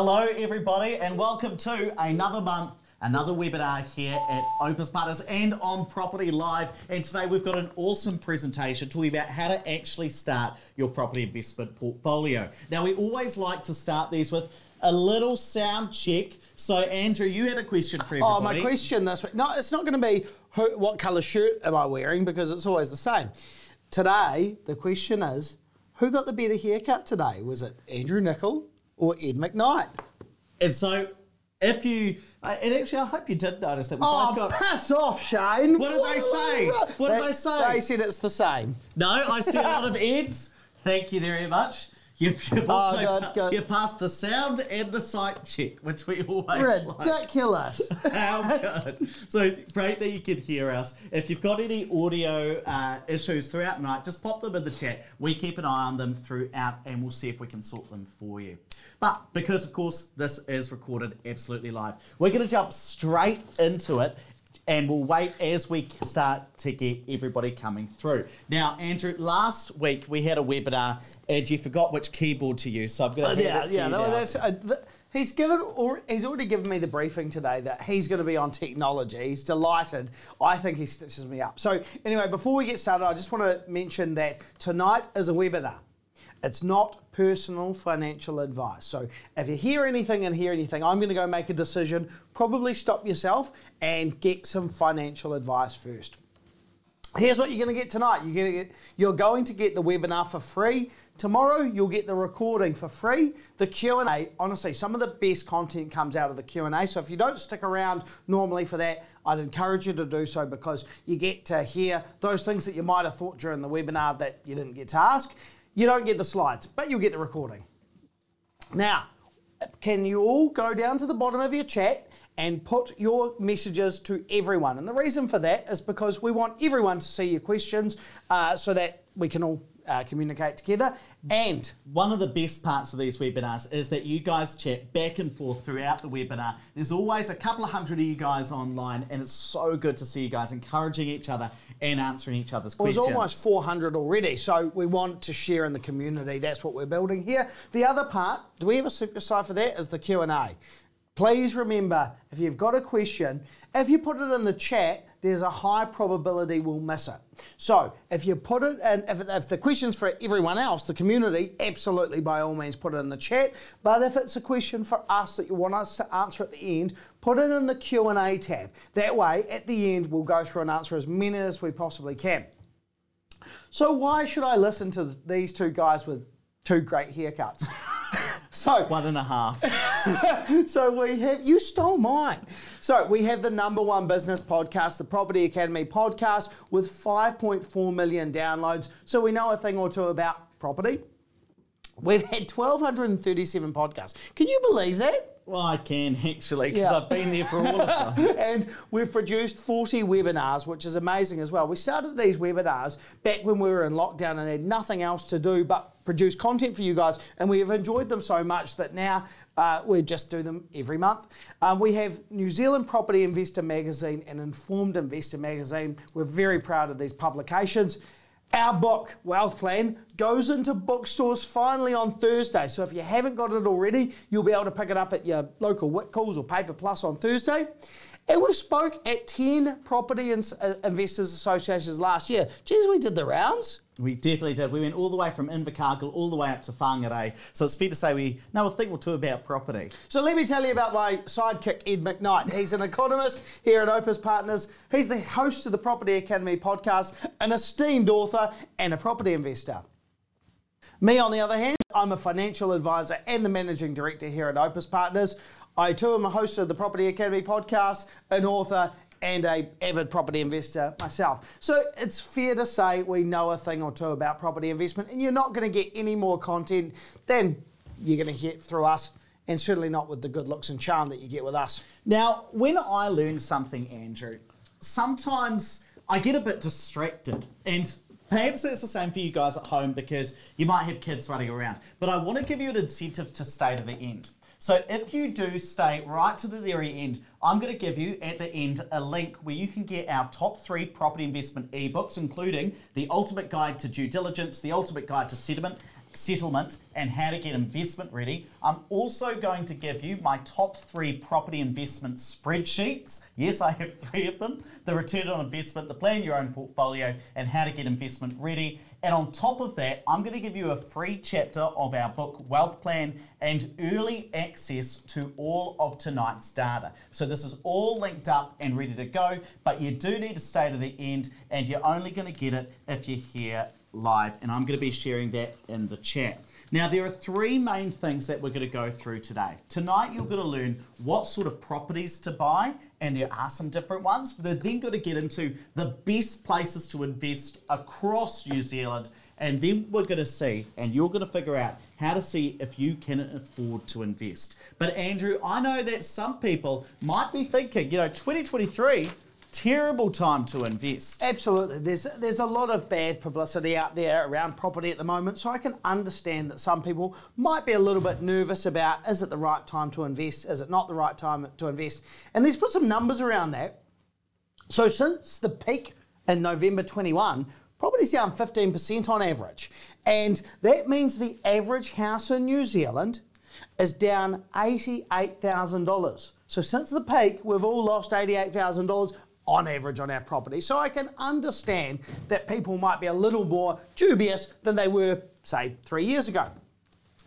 Hello, everybody, and welcome to another month, another webinar here at Opus Partners and on Property Live. And today we've got an awesome presentation talking about how to actually start your property investment portfolio. Now, we always like to start these with a little sound check. So, Andrew, you had a question for everybody. Oh, my question this week. No, it's not going to be who, what colour shirt am I wearing because it's always the same. Today, the question is who got the better haircut today? Was it Andrew Nicol or Ed McKnight? And so, if you, uh, and actually, I hope you did notice that we Oh, both got. pass off, Shane. What did they say? What did they say? They said it's the same. No, I see a lot of Eds. Thank you very much. You've, you've also good, pa- good. you passed the sound and the sight check, which we always like. Ridiculous. How good. So great that you can hear us. If you've got any audio uh, issues throughout the night, just pop them in the chat. We keep an eye on them throughout and we'll see if we can sort them for you. But because, of course, this is recorded absolutely live, we're going to jump straight into it and we'll wait as we start to get everybody coming through. Now, Andrew, last week we had a webinar and you forgot which keyboard to use, so I've got to yeah, it to yeah. you No, that's, uh, th- he's given, or he's already given me the briefing today that he's going to be on technology. He's delighted. I think he stitches me up. So anyway, before we get started, I just want to mention that tonight is a webinar. It's not personal financial advice. So if you hear anything and hear anything, I'm going to go make a decision. Probably stop yourself and get some financial advice first. Here's what you're going to get tonight. You're going to get you're going to get the webinar for free. Tomorrow you'll get the recording for free. The Q&A, honestly, some of the best content comes out of the Q&A. So if you don't stick around normally for that, I'd encourage you to do so because you get to hear those things that you might have thought during the webinar that you didn't get to ask. You don't get the slides, but you'll get the recording. Now, can you all go down to the bottom of your chat and put your messages to everyone? And the reason for that is because we want everyone to see your questions uh, so that we can all uh, communicate together. And One of the best parts of these webinars is that you guys chat back and forth throughout the webinar. There's always a couple of hundred of you guys online, and it's so good to see you guys encouraging each other and answering each other's was questions. almost 400 already, so we want to share in the community. That's what we're building here. The other part, do we have a super side for that? Is the Q&A. Please remember, if you've got a question, if you put it in the chat, there's a high probability we'll miss it. So if you put it, and if, if the question's for everyone else, the community, absolutely by all means put it in the chat. But if it's a question for us that you want us to answer at the end, put it in the Q&A tab. That way, at the end, we'll go through and answer as many as we possibly can. So why should I listen to these two guys with two great haircuts? so One and a half. so we have you stole mine. So we have the number one business podcast, the Property Academy podcast, with 5.4 million downloads. So we know a thing or two about property. We've had 1,237 podcasts. Can you believe that? well, I can actually, because Yeah. I've been there for all of them. and we've produced 40 webinars, which is amazing as well. We started these webinars back when we were in lockdown and had nothing else to do but produce content for you guys, and we have enjoyed them so much that now uh, we just do them every month. Um, we have New Zealand Property Investor Magazine and Informed Investor Magazine. We're very proud of these publications. Our book, Wealth Plan, goes into bookstores finally on Thursday. So if you haven't got it already, you'll be able to pick it up at your local Whitcoulls or Paper Plus on Thursday. And we spoke at 10 property ins- uh, investors associations last year. Geez, we did the rounds. We definitely did. We went all the way from Invercargill all the way up to Whangarei. So it's fair to say we know a thing or two about property. So let me tell you about my sidekick, Ed McKnight. He's an economist here at Opus Partners. He's the host of the Property Academy podcast, an esteemed author, and a property investor. Me, on the other hand, I'm a financial advisor and the managing director here at Opus Partners. I too am a host of the Property Academy podcast, an author, and a avid property investor myself. So it's fair to say we know a thing or two about property investment, and you're not going to get any more content than you're going to get through us, and certainly not with the good looks and charm that you get with us. Now, when I learn something, Andrew, sometimes I get a bit distracted. And perhaps it's the same for you guys at home because you might have kids running around. But I want to give you an incentive to stay to the end. So if you do stay right to the very end, I'm going to give you at the end a link where you can get our top three property investment ebooks, including the Ultimate Guide to Due Diligence, the Ultimate Guide to Settlement, settlement and how to get investment ready. I'm also going to give you my top three property investment spreadsheets. Yes, I have three of them the return on investment, the plan your own portfolio, and how to get investment ready. And on top of that, I'm going to give you a free chapter of our book, Wealth Plan, and early access to all of tonight's data. So this is all linked up and ready to go, but you do need to stay to the end, and you're only going to get it if you're here live. And I'm going to be sharing that in the chat. Now, there are three main things that we're going to go through today. Tonight, you're going to learn what sort of properties to buy, and there are some different ones. They're then going to get into the best places to invest across New Zealand, and then we're going to see, and you're going to figure out how to see if you can afford to invest. But, Andrew, I know that some people might be thinking, you know, 2023 terrible time to invest. Absolutely. There's there's a lot of bad publicity out there around property at the moment, so I can understand that some people might be a little bit nervous about is it the right time to invest? Is it not the right time to invest? And let's put some numbers around that. So since the peak in November 21, property's down 15% on average. And that means the average house in New Zealand is down $88,000. So since the peak, we've all lost $88,000 on average on our property. So I can understand that people might be a little more dubious than they were, say, three years ago.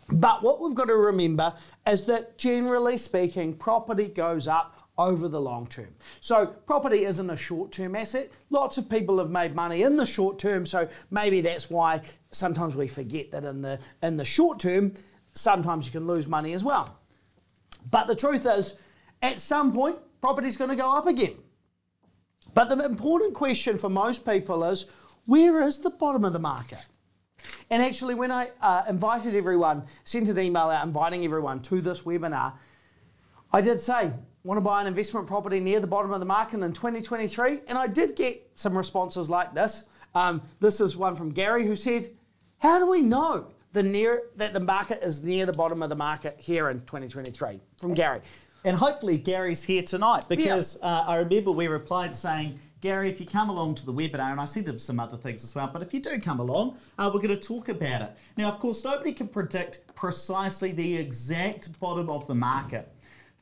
But what we've got to remember is that generally speaking, property goes up over the long term. So property isn't a short-term asset. Lots of people have made money in the short term, so maybe that's why sometimes we forget that in the in the short term, sometimes you can lose money as well. But the truth is, at some point, property's going to go up again. But the important question for most people is where is the bottom of the market? And actually, when I uh, invited everyone, sent an email out inviting everyone to this webinar, I did say, want to buy an investment property near the bottom of the market in 2023? And I did get some responses like this. Um, this is one from Gary who said, How do we know the near that the market is near the bottom of the market here in 2023? From Gary. And hopefully Gary's here tonight because yeah. uh, I remember we replied saying, Gary, if you come along to the webinar, and I sent him some other things as well, but if you do come along, uh, we're going to talk about it. Now, of course, nobody can predict precisely the exact bottom of the market.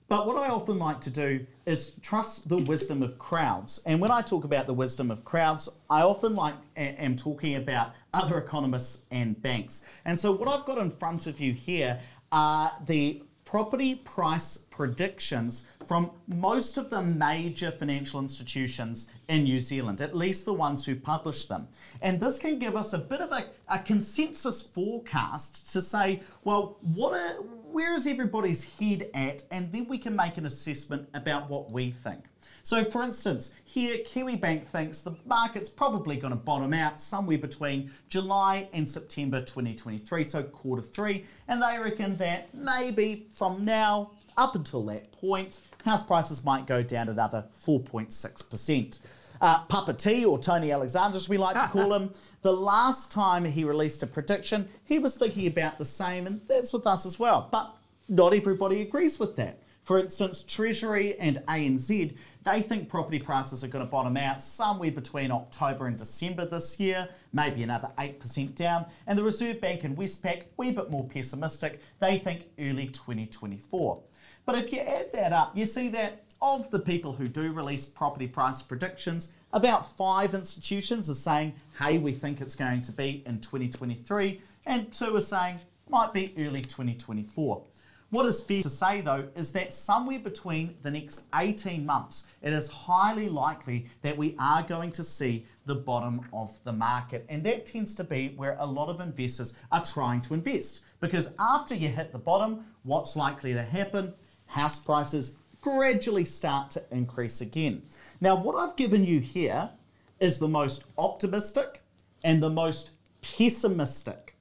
But what I often like to do is trust the wisdom of crowds. And when I talk about the wisdom of crowds, I often like am talking about other economists and banks. And so what I've got in front of you here are the property price predictions from most of the major financial institutions in New Zealand, at least the ones who publish them. And this can give us a bit of a, a consensus forecast to say, well, what are, where is everybody's head at? And then we can make an assessment about what we think. So, for instance, here Kiwibank thinks the market's probably going to bottom out somewhere between July and September 2023, so quarter three, and they reckon that maybe from now up until that point, house prices might go down another 4.6%. Uh, Papa T, or Tony Alexander, as we like to call him, the last time he released a prediction, he was thinking about the same, and that's with us as well. But not everybody agrees with that. For instance, Treasury and ANZ, they think property prices are going to bottom out somewhere between October and December this year, maybe another 8% down. And the Reserve Bank and Westpac, wee bit more pessimistic, they think early 2024. But if you add that up, you see that of the people who do release property price predictions, about five institutions are saying, hey, we think it's going to be in 2023, and two are saying, might be early 2024. What is fair to say though is that somewhere between the next 18 months, it is highly likely that we are going to see the bottom of the market. And that tends to be where a lot of investors are trying to invest. Because after you hit the bottom, what's likely to happen? House prices gradually start to increase again. Now, what I've given you here is the most optimistic and the most pessimistic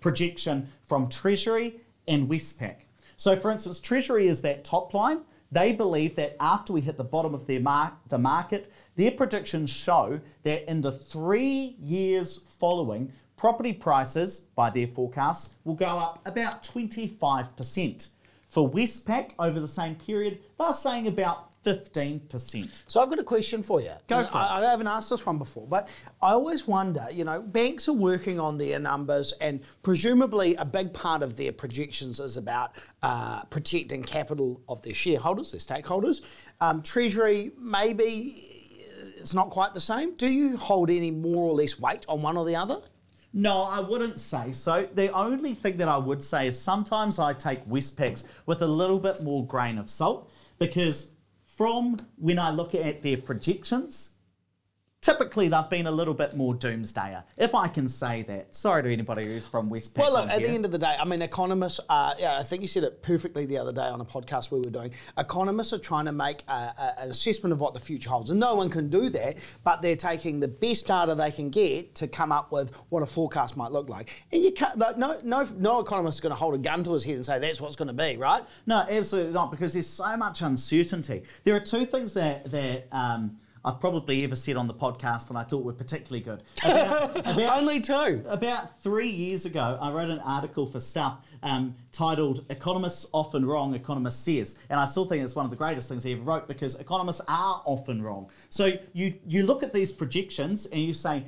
projection from Treasury and Westpac. So, for instance, Treasury is that top line. They believe that after we hit the bottom of their mar- the market, their predictions show that in the three years following, property prices, by their forecasts, will go up about 25%. For Westpac, over the same period, they're saying about 15%. So I've got a question for you. Go for I, I haven't asked this one before, but I always wonder, you know, banks are working on their numbers and presumably a big part of their projections is about uh, protecting capital of their shareholders, their stakeholders. Um, Treasury, maybe it's not quite the same. Do you hold any more or less weight on one or the other? No, I wouldn't say so. The only thing that I would say is sometimes I take Westpacs with a little bit more grain of salt because from when I look at their projections, typically they've been a little bit more doomsdayer, if I can say that. Sorry to anybody who's from Westpac. Well, look, at the end of the day, I mean, economists, uh, yeah, I think you said it perfectly the other day on a podcast we were doing. Economists are trying to make a, a, an assessment of what the future holds, and no one can do that, but they're taking the best data they can get to come up with what a forecast might look like. And you can't, like, no, no, no economist is going to hold a gun to his head and say that's what's going to be, right? No, absolutely not, because there's so much uncertainty. There are two things that that um, I've probably ever said on the podcast that I thought were particularly good. About, about, Only two. about three years ago, I wrote an article for Stuff um, titled "Economists Often Wrong, Economist Says," and I still think it's one of the greatest things he ever wrote because economists are often wrong. So you you look at these projections and you say.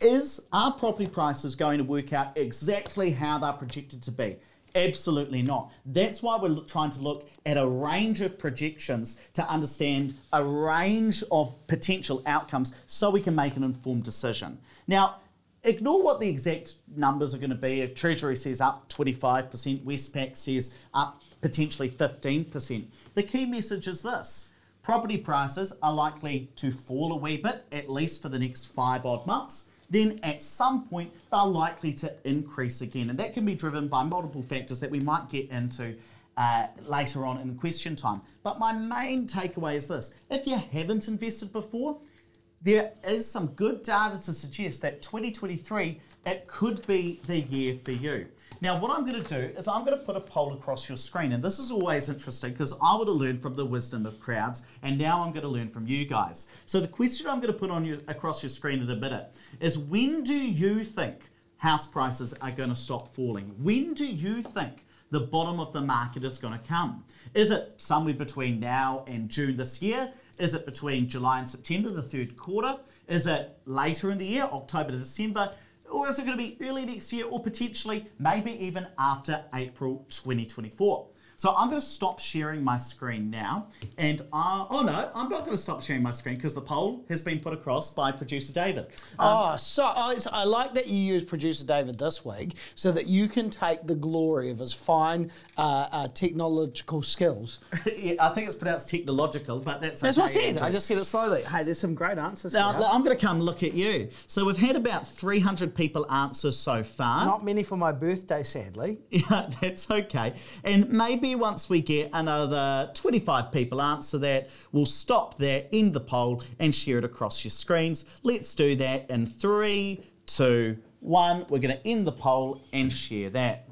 Is are property prices going to work out exactly how they're projected to be? Absolutely not. That's why we're trying to look at a range of projections to understand a range of potential outcomes so we can make an informed decision. Now, ignore what the exact numbers are going to be. If Treasury says up 25%, Westpac says up potentially 15%. The key message is this property prices are likely to fall a wee bit, at least for the next five odd months. Then at some point, they're likely to increase again. And that can be driven by multiple factors that we might get into uh, later on in the question time. But my main takeaway is this if you haven't invested before, there is some good data to suggest that 2023 it could be the year for you. Now, what I'm going to do is I'm going to put a poll across your screen, and this is always interesting because I would have learned from the wisdom of crowds, and now I'm going to learn from you guys. So the question I'm going to put on you across your screen in a minute is: When do you think house prices are going to stop falling? When do you think the bottom of the market is going to come? Is it somewhere between now and June this year? Is it between July and September, the third quarter? Is it later in the year, October to December? Or is it going to be early next year or potentially maybe even after April 2024? So I'm going to stop sharing my screen now. And uh, oh no, I'm not going to stop sharing my screen because the poll has been put across by producer David. Oh, so I, I like that you use producer David this week so that you can take the glory of his fine uh, uh, technological skills. Yeah, I think it's pronounced technological, but that's That's what I said. Andrew. I just said it slowly. Hey, there's some great answers Now, here. I'm going to come look at you. So we've had about 300 people answer so far. Not many for my birthday, sadly. Yeah, that's okay. And maybe once we get another 25 people answer that, we'll stop there, end the poll, and share it across your screens. Let's do that in three, two, one. We're going to end the poll and share that.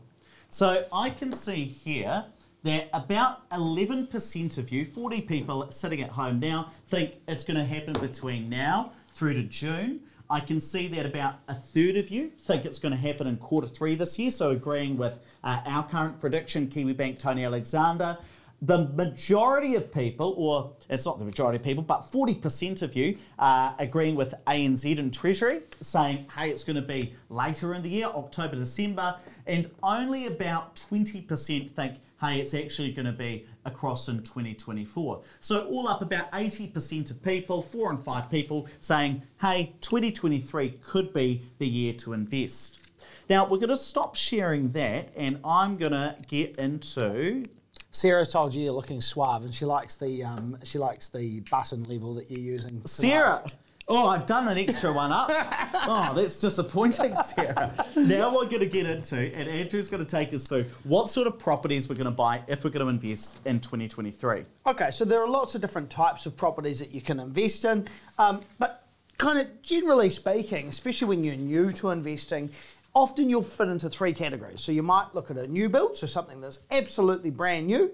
So I can see here that about 11% of you, 40 people sitting at home now, think it's going to happen between now through to June. I can see that about a third of you think it's going to happen in quarter three this year, so agreeing with uh, our current prediction, Kiwi Bank Tony Alexander. The majority of people, or it's not the majority of people, but 40% of you are agreeing with ANZ and Treasury, saying, hey, it's going to be later in the year, October, December, and only about 20% think, hey, it's actually going to be across in 2024. So, all up, about 80% of people, four and five people, saying, hey, 2023 could be the year to invest. Now, we're going to stop sharing that, and I'm going to get into. Sarah's told you you're looking suave, and she likes the um, she likes the button level that you're using. tonight. Sarah! Oh, I've done an extra one up. oh, that's disappointing, Sarah. Now we're going to get into, and Andrew's going to take us through what sort of properties we're going to buy if we're going to invest in 2023. Okay, so there are lots of different types of properties that you can invest in, um, but kind of generally speaking, especially when you're new to investing, often you'll fit into three categories. So you might look at a new build, so something that's absolutely brand new,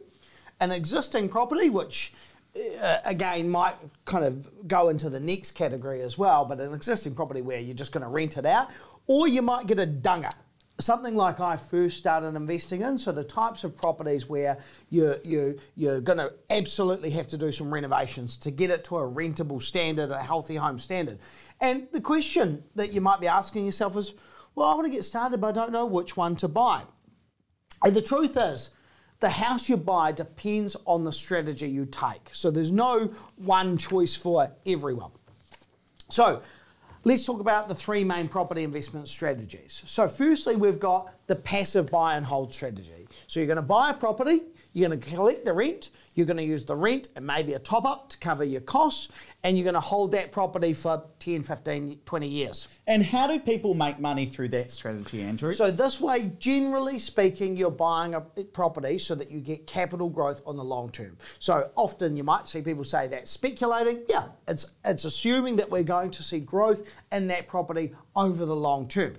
an existing property, which uh, again might kind of go into the next category as well, but an existing property where you're just going to rent it out, or you might get a dunger. something like I first started investing in. So the types of properties where you you you're going to absolutely have to do some renovations to get it to a rentable standard, a healthy home standard. And the question that you might be asking yourself is, well, I want to get started, but I don't know which one to buy. And the truth is, the house you buy depends on the strategy you take. So there's no one choice for everyone. So let's talk about the three main property investment strategies. So, firstly, we've got the passive buy and hold strategy. So, you're going to buy a property, you're going to collect the rent, you're going to use the rent and maybe a top up to cover your costs, and you're going to hold that property for 10, 15, 20 years. And how do people make money through that strategy, Andrew? So, this way, generally speaking, you're buying a property so that you get capital growth on the long term. So, often you might see people say that speculating, yeah, it's, it's assuming that we're going to see growth in that property over the long term.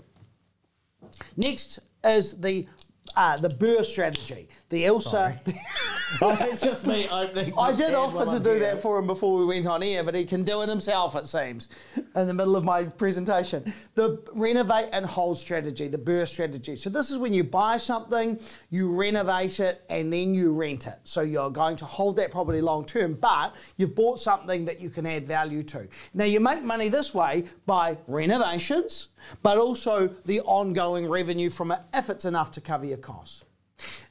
Next is the uh, the BRRRR strategy, the Elsa. oh, it's just me opening. I did offer to I'm do here. that for him before we went on air, but he can do it himself, it seems, in the middle of my presentation. The renovate and hold strategy, the BRRRR strategy. So, this is when you buy something, you renovate it, and then you rent it. So, you're going to hold that property long term, but you've bought something that you can add value to. Now, you make money this way by renovations, but also the ongoing revenue from it if it's enough to cover your costs.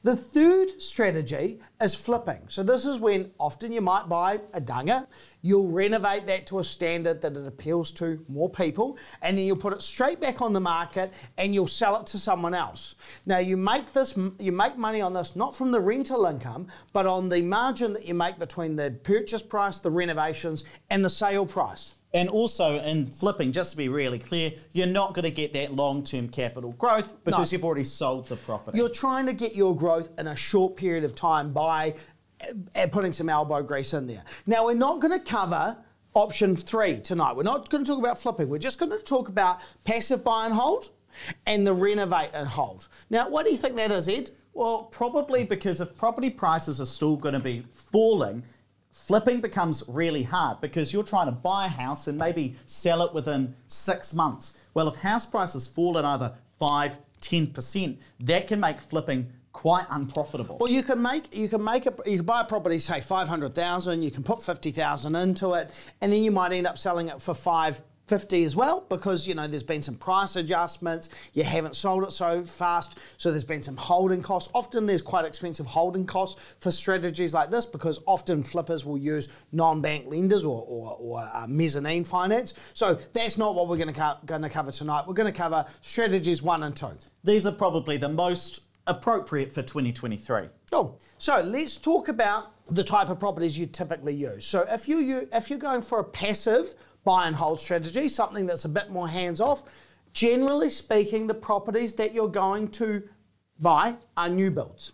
The third strategy is flipping. So, this is when often you might buy a dunga, you'll renovate that to a standard that it appeals to more people, and then you'll put it straight back on the market and you'll sell it to someone else. Now, you make this, you make money on this not from the rental income, but on the margin that you make between the purchase price, the renovations, and the sale price. And also in flipping, just to be really clear, you're not going to get that long-term capital growth because No. you've already sold the property. You're trying to get your growth in a short period of time by uh, putting some elbow grease in there. Now, we're not going to cover option three tonight. We're not going to talk about flipping. We're just going to talk about passive buy and hold and the renovate and hold. Now, what do you think that is, Ed? Well, probably because if property prices are still going to be falling, flipping becomes really hard because you're trying to buy a house and maybe sell it within six months. Well, if house prices fall at either 5, 10%, that can make flipping quite unprofitable. Well, you can make you can make a you can buy a property say five hundred thousand. You can put fifty thousand into it, and then you might end up selling it for five fifty as well because you know there's been some price adjustments. You haven't sold it so fast, so there's been some holding costs. Often there's quite expensive holding costs for strategies like this because often flippers will use non-bank lenders or, or, or uh, mezzanine finance. So that's not what we're going to co- going to cover tonight. We're going to cover strategies one and two. These are probably the most appropriate for 2023. Oh, so let's talk about the type of properties you typically use. So if you, you if you're going for a passive buy and hold strategy, something that's a bit more hands off, generally speaking, the properties that you're going to buy are new builds.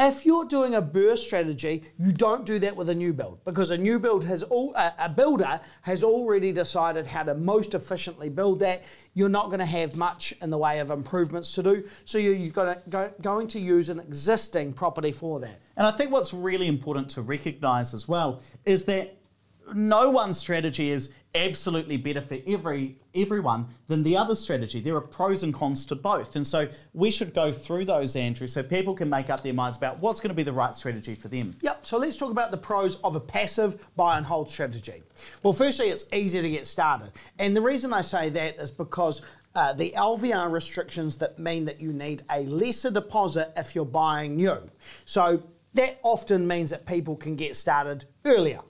If you're doing a BRRRR strategy, you don't do that with a new build because a new build has all a, builder has already decided how to most efficiently build that. You're not going to have much in the way of improvements to do, so you're, going to, going to use an existing property for that. And I think what's really important to recognize as well is that no one strategy is absolutely better for every everyone than the other strategy. There are pros and cons to both. And so we should go through those, Andrew, so people can make up their minds about what's going to be the right strategy for them. Yep, so let's talk about the pros of a passive buy and hold strategy. Well, firstly, it's easy to get started. And the reason I say that is because uh, the LVR restrictions that mean that you need a lesser deposit if you're buying new. So that often means that people can get started earlier.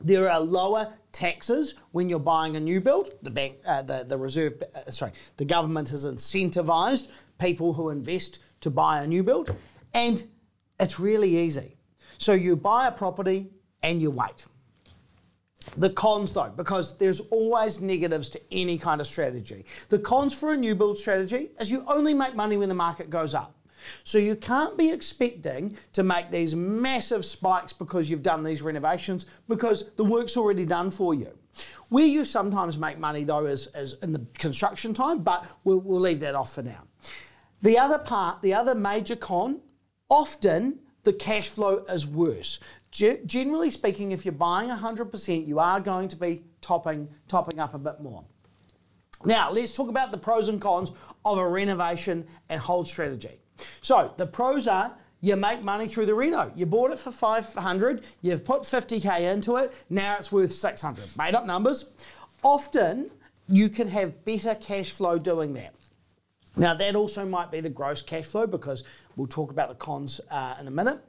There are lower taxes when you're buying a new build. The bank, uh, the the reserve, uh, sorry, the government has incentivised people who invest to buy a new build, and it's really easy. So you buy a property and you wait. The cons, though, because there's always negatives to any kind of strategy. The cons for a new build strategy is you only make money when the market goes up. So you can't be expecting to make these massive spikes because you've done these renovations because the work's already done for you. Where you sometimes make money though is, is in the construction time, but we'll, we'll leave that off for now. The other part, the other major con, often the cash flow is worse. Ge- generally speaking, if you're buying 100%, you are going to be topping, topping up a bit more. Now, let's talk about the pros and cons of a renovation and hold strategy. So, the pros are you make money through the reno. You bought it for 500, you've put 50k into it, now it's worth 600. Made up numbers. Often, you can have better cash flow doing that. Now, that also might be the gross cash flow because we'll talk about the cons uh, in a minute.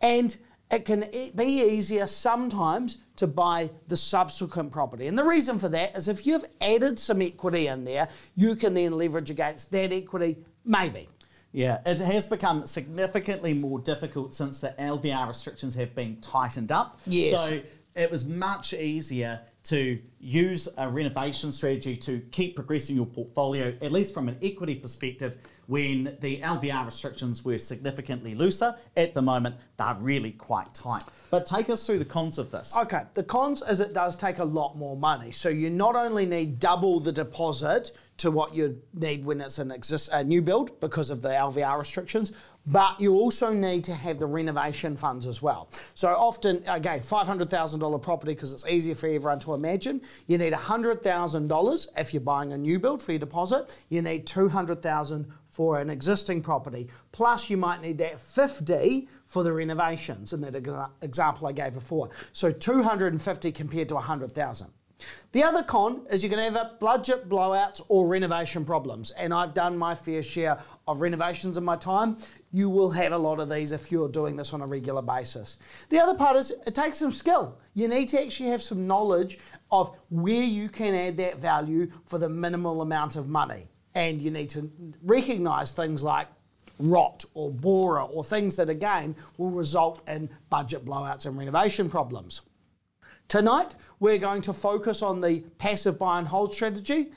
And it can be easier sometimes to buy the subsequent property. And the reason for that is if you've added some equity in there, you can then leverage against that equity, maybe. Yeah, it has become significantly more difficult since the LVR restrictions have been tightened up. Yes. So it was much easier to use a renovation strategy to keep progressing your portfolio, at least from an equity perspective, when the LVR restrictions were significantly looser. At the moment, they're really quite tight. But take us through the cons of this. Okay, the cons is it does take a lot more money. So you not only need double the deposit to what you need when it's an exist a new build because of the LVR restrictions, but you also need to have the renovation funds as well. So often, again, $500,000 property because it's easier for everyone to imagine. You need $100,000 if you're buying a new build for your deposit. You need 200,000 for an existing property. Plus, you might need that 50 for the renovations in that example I gave before. So 250 compared to 100,000. The other con is you're going to have budget blowouts or renovation problems. And I've done my fair share of renovations in my time. You will have a lot of these if you're doing this on a regular basis. The other part is it takes some skill. You need to actually have some knowledge of where you can add that value for the minimal amount of money. And you need to recognize things like rot or borer or things that again will result in budget blowouts and renovation problems. Tonight, we're going to focus on the passive buy and hold strategy.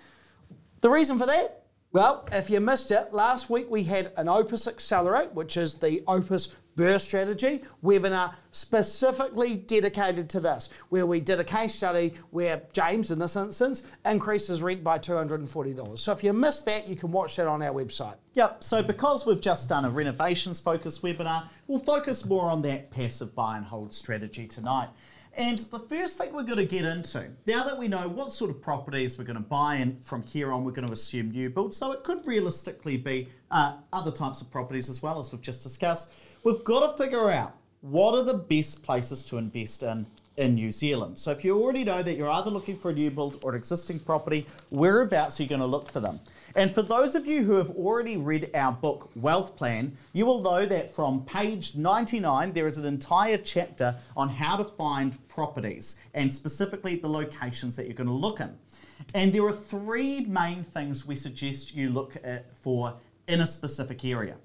The reason for that? Well, if you missed it, last week we had an Opus Accelerate, which is the Opus Burst Strategy webinar specifically dedicated to this, where we did a case study where James, in this instance, increases rent by $240. So if you missed that, you can watch that on our website. Yep, so because we've just done a renovations focused webinar, we'll focus more on that passive buy and hold strategy tonight. And the first thing we're going to get into, now that we know what sort of properties we're going to buy, and from here on we're going to assume new builds, so it could realistically be uh, other types of properties as well, as we've just discussed, we've got to figure out what are the best places to invest in in New Zealand. So if you already know that you're either looking for a new build or an existing property, whereabouts are you going to look for them? And for those of you who have already read our book, Wealth Plan, you will know that from page 99, there is an entire chapter on how to find properties and specifically the locations that you're going to look in. And there are three main things we suggest you look at for in a specific area.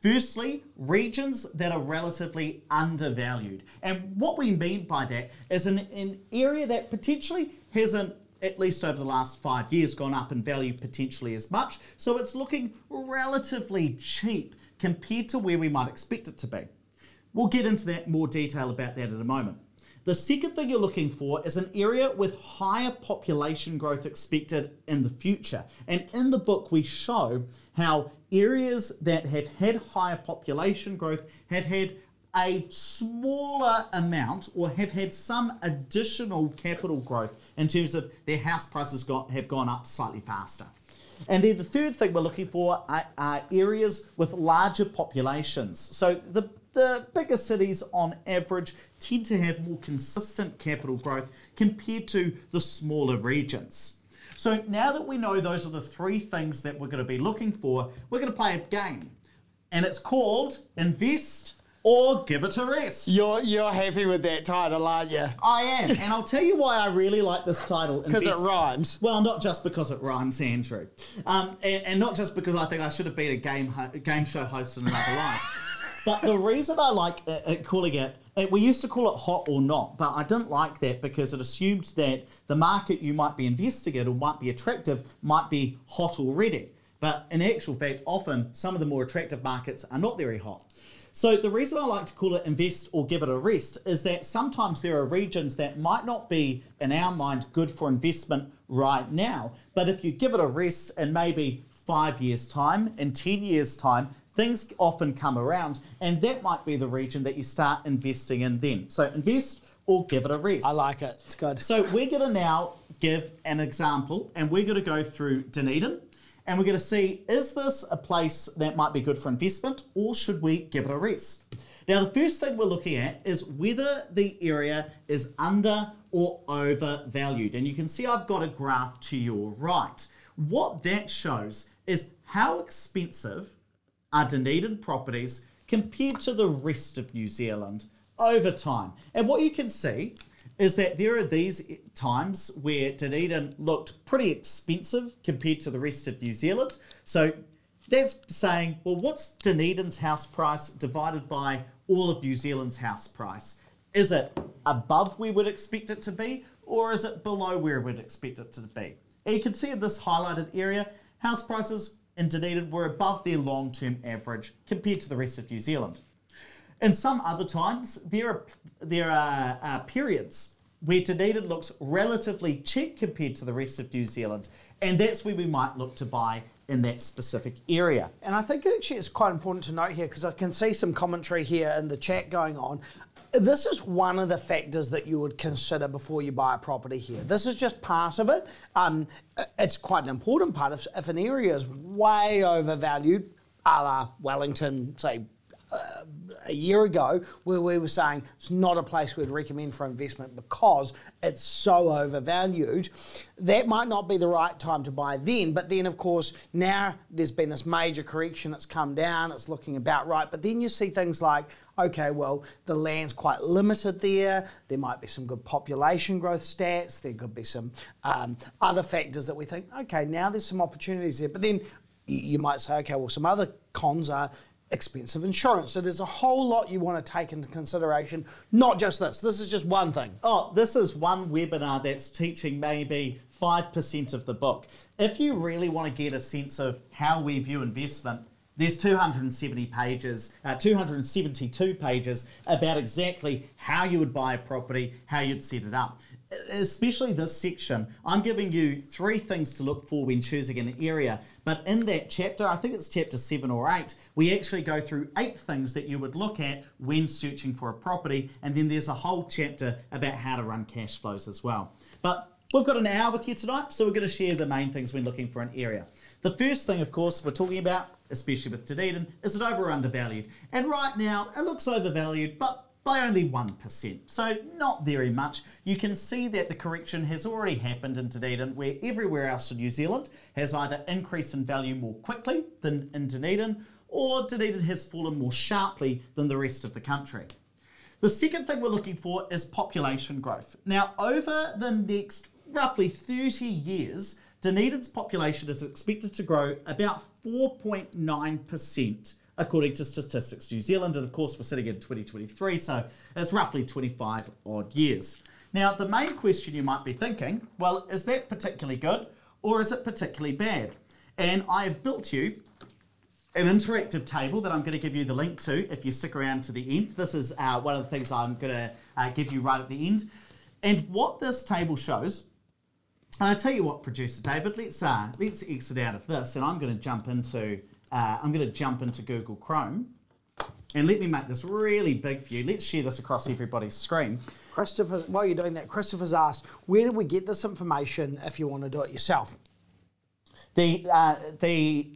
Firstly, regions that are relatively undervalued. And what we mean by that is an, an area that potentially hasn't at least over the last five years, gone up in value potentially as much. So it's looking relatively cheap compared to where we might expect it to be. We'll get into that more detail about that in a moment. The second thing you're looking for is an area with higher population growth expected in the future. And in the book, we show how areas that have had higher population growth have had a smaller amount or have had some additional capital growth in terms of their house prices got, have gone up slightly faster. And then the third thing we're looking for are, are areas with larger populations. So the, the bigger cities on average tend to have more consistent capital growth compared to the smaller regions. So now that we know those are the three things that we're going to be looking for, we're going to play a game. And it's called Invest or give it a rest. You're you're happy with that title, aren't you? I am, and I'll tell you why I really like this title. Because it rhymes. Well, not just because it rhymes, Andrew, um, and, and, not just because I think I should have been a game ho- game show host in another life. but the reason I like uh, uh, calling it, uh, we used to call it hot or not, but I didn't like that because it assumed that the market you might be investing in or might be attractive might be hot already. But in actual fact, often some of the more attractive markets are not very hot. So the reason I like to call it invest or give it a rest is that sometimes there are regions that might not be, in our mind, good for investment right now. But if you give it a rest in maybe five years' time, in 10 years' time, things often come around, and that might be the region that you start investing in then. So invest or give it a rest. I like it. It's good. So we're going to now give an example, and we're going to go through Dunedin, and we're going to see is this a place that might be good for investment, or should we give it a rest? Now, the first thing we're looking at is whether the area is under or overvalued, and you can see I've got a graph to your right. What that shows is how expensive are Dunedin properties compared to the rest of New Zealand over time. And what you can see is that there are these times where Dunedin looked pretty expensive compared to the rest of New Zealand. So that's saying, well, what's Dunedin's house price divided by all of New Zealand's house price? Is it above where we'd expect it to be, or is it below where we'd expect it to be? And you can see in this highlighted area, house prices in Dunedin were above their long term average compared to the rest of New Zealand. In some other times, there are, there are uh, periods where Dunedin looks relatively cheap compared to the rest of New Zealand, and that's where we might look to buy in that specific area. And I think actually it's quite important to note here because I can see some commentary here in the chat going on. This is one of the factors that you would consider before you buy a property here. This is just part of it. Um, it's quite an important part. If, if an area is way overvalued, a la Wellington, say a year ago where we were saying it's not a place we'd recommend for investment because it's so overvalued. That might not be the right time to buy then, but then of course now there's been this major correction, it's come down, it's looking about right. But then you see things like, okay, well, the land's quite limited there, there might be some good population growth stats, there could be some um, other factors that we think, okay, now there's some opportunities there. But then you might say, okay, well, some other cons are expensive insurance. So there's a whole lot you want to take into consideration, not just this. This is just one thing. Oh, this is one webinar that's teaching maybe 5% of the book. If you really want to get a sense of how we view investment, there's 270 pages, uh, 272 pages about exactly how you would buy a property, how you'd set it up especially this section, I'm giving you three things to look for when choosing an area. But in that chapter, I think it's chapter seven or eight, we actually go through eight things that you would look at when searching for a property. And then there's a whole chapter about how to run cash flows as well. But We've got an hour with you tonight, so we're going to share the main things when looking for an area. The first thing, of course, we're talking about, especially with Dunedin, is it over or undervalued? And right now, it looks overvalued, but by only 1%. So not very much. You can see that the correction has already happened in Dunedin where everywhere else in New Zealand has either increased in value more quickly than in Dunedin or Dunedin has fallen more sharply than the rest of the country. The second thing we're looking for is population growth. Now over the next roughly 30 years, Dunedin's population is expected to grow about 4.9% according to Statistics New Zealand. And of course, we're sitting in 2023, so it's roughly 25 odd years. Now, the main question you might be thinking well, is that particularly good or is it particularly bad? And I have built you an interactive table that I'm going to give you the link to if you stick around to the end. This is uh, one of the things I'm going to uh, give you right at the end. And what this table shows, and I tell you what, producer David, let's uh, let's exit out of this, and I'm going to jump into uh, I'm going to jump into Google Chrome and let me make this really big for you. Let's share this across everybody's screen. Christopher, while you're doing that, Christopher's asked, where do we get this information if you want to do it yourself? The, uh, the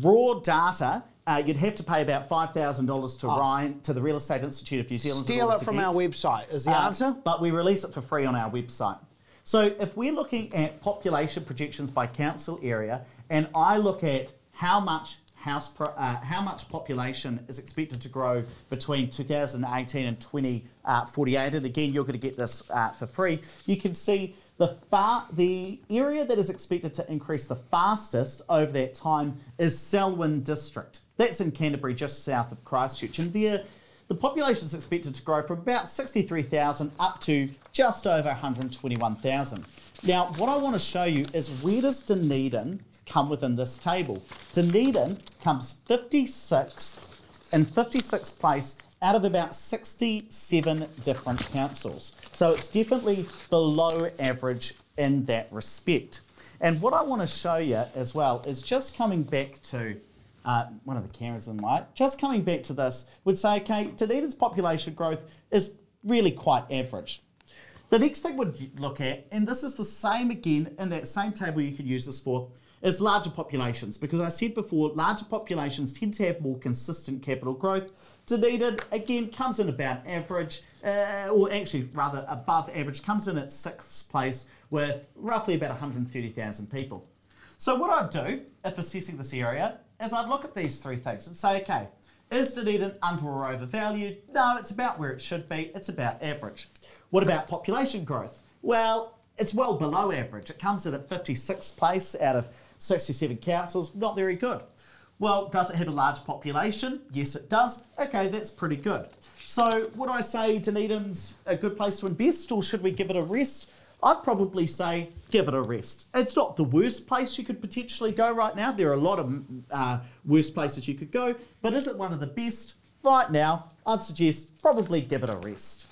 raw data uh, you'd have to pay about five thousand dollars to oh. Ryan to the Real Estate Institute of New Zealand. Steal it from get. our website is the uh, answer. But we release it for free on our website. So if we're looking at population projections by council area, and I look at how much house pro, uh, how much population is expected to grow between 2018 and 2048 and again you're going to get this uh, for free. You can see the far the area that is expected to increase the fastest over that time is Selwyn district. That's in Canterbury just south of Christchurch. And there the population is expected to grow from about 63,000 up to just over 121,000 now what I want to show you is where does Dunedin come within this table. Dunedin comes 56th in 56th place out of about 67 different councils. So it's definitely below average in that respect. And what I want to show you as well is just coming back to uh, one of the cameras in light, just coming back to this, would say, okay, Dunedin's population growth is really quite average. The next thing we'd look at, and this is the same again in that same table you could use this for, is larger populations. Because I said before, larger populations tend to have more consistent capital growth. Dunedin, again, comes in about average, uh, or actually rather above average, comes in at sixth place with roughly about 130,000 people. So what I'd do, if assessing this area, is I'd look at these three things and say, okay, is Dunedin under or overvalued? No, it's about where it should be. It's about average. What about population growth? Well, it's well below average. It comes in at 56th place out of 67 councils. Not very good. Well, does it have a large population? Yes, it does. Okay, that's pretty good. So, would I say Dunedin's a good place to invest, or should we give it a rest? I'd probably say give it a rest. It's not the worst place you could potentially go right now. There are a lot of uh, worse places you could go, but is it one of the best? Right now, I'd suggest probably give it a rest.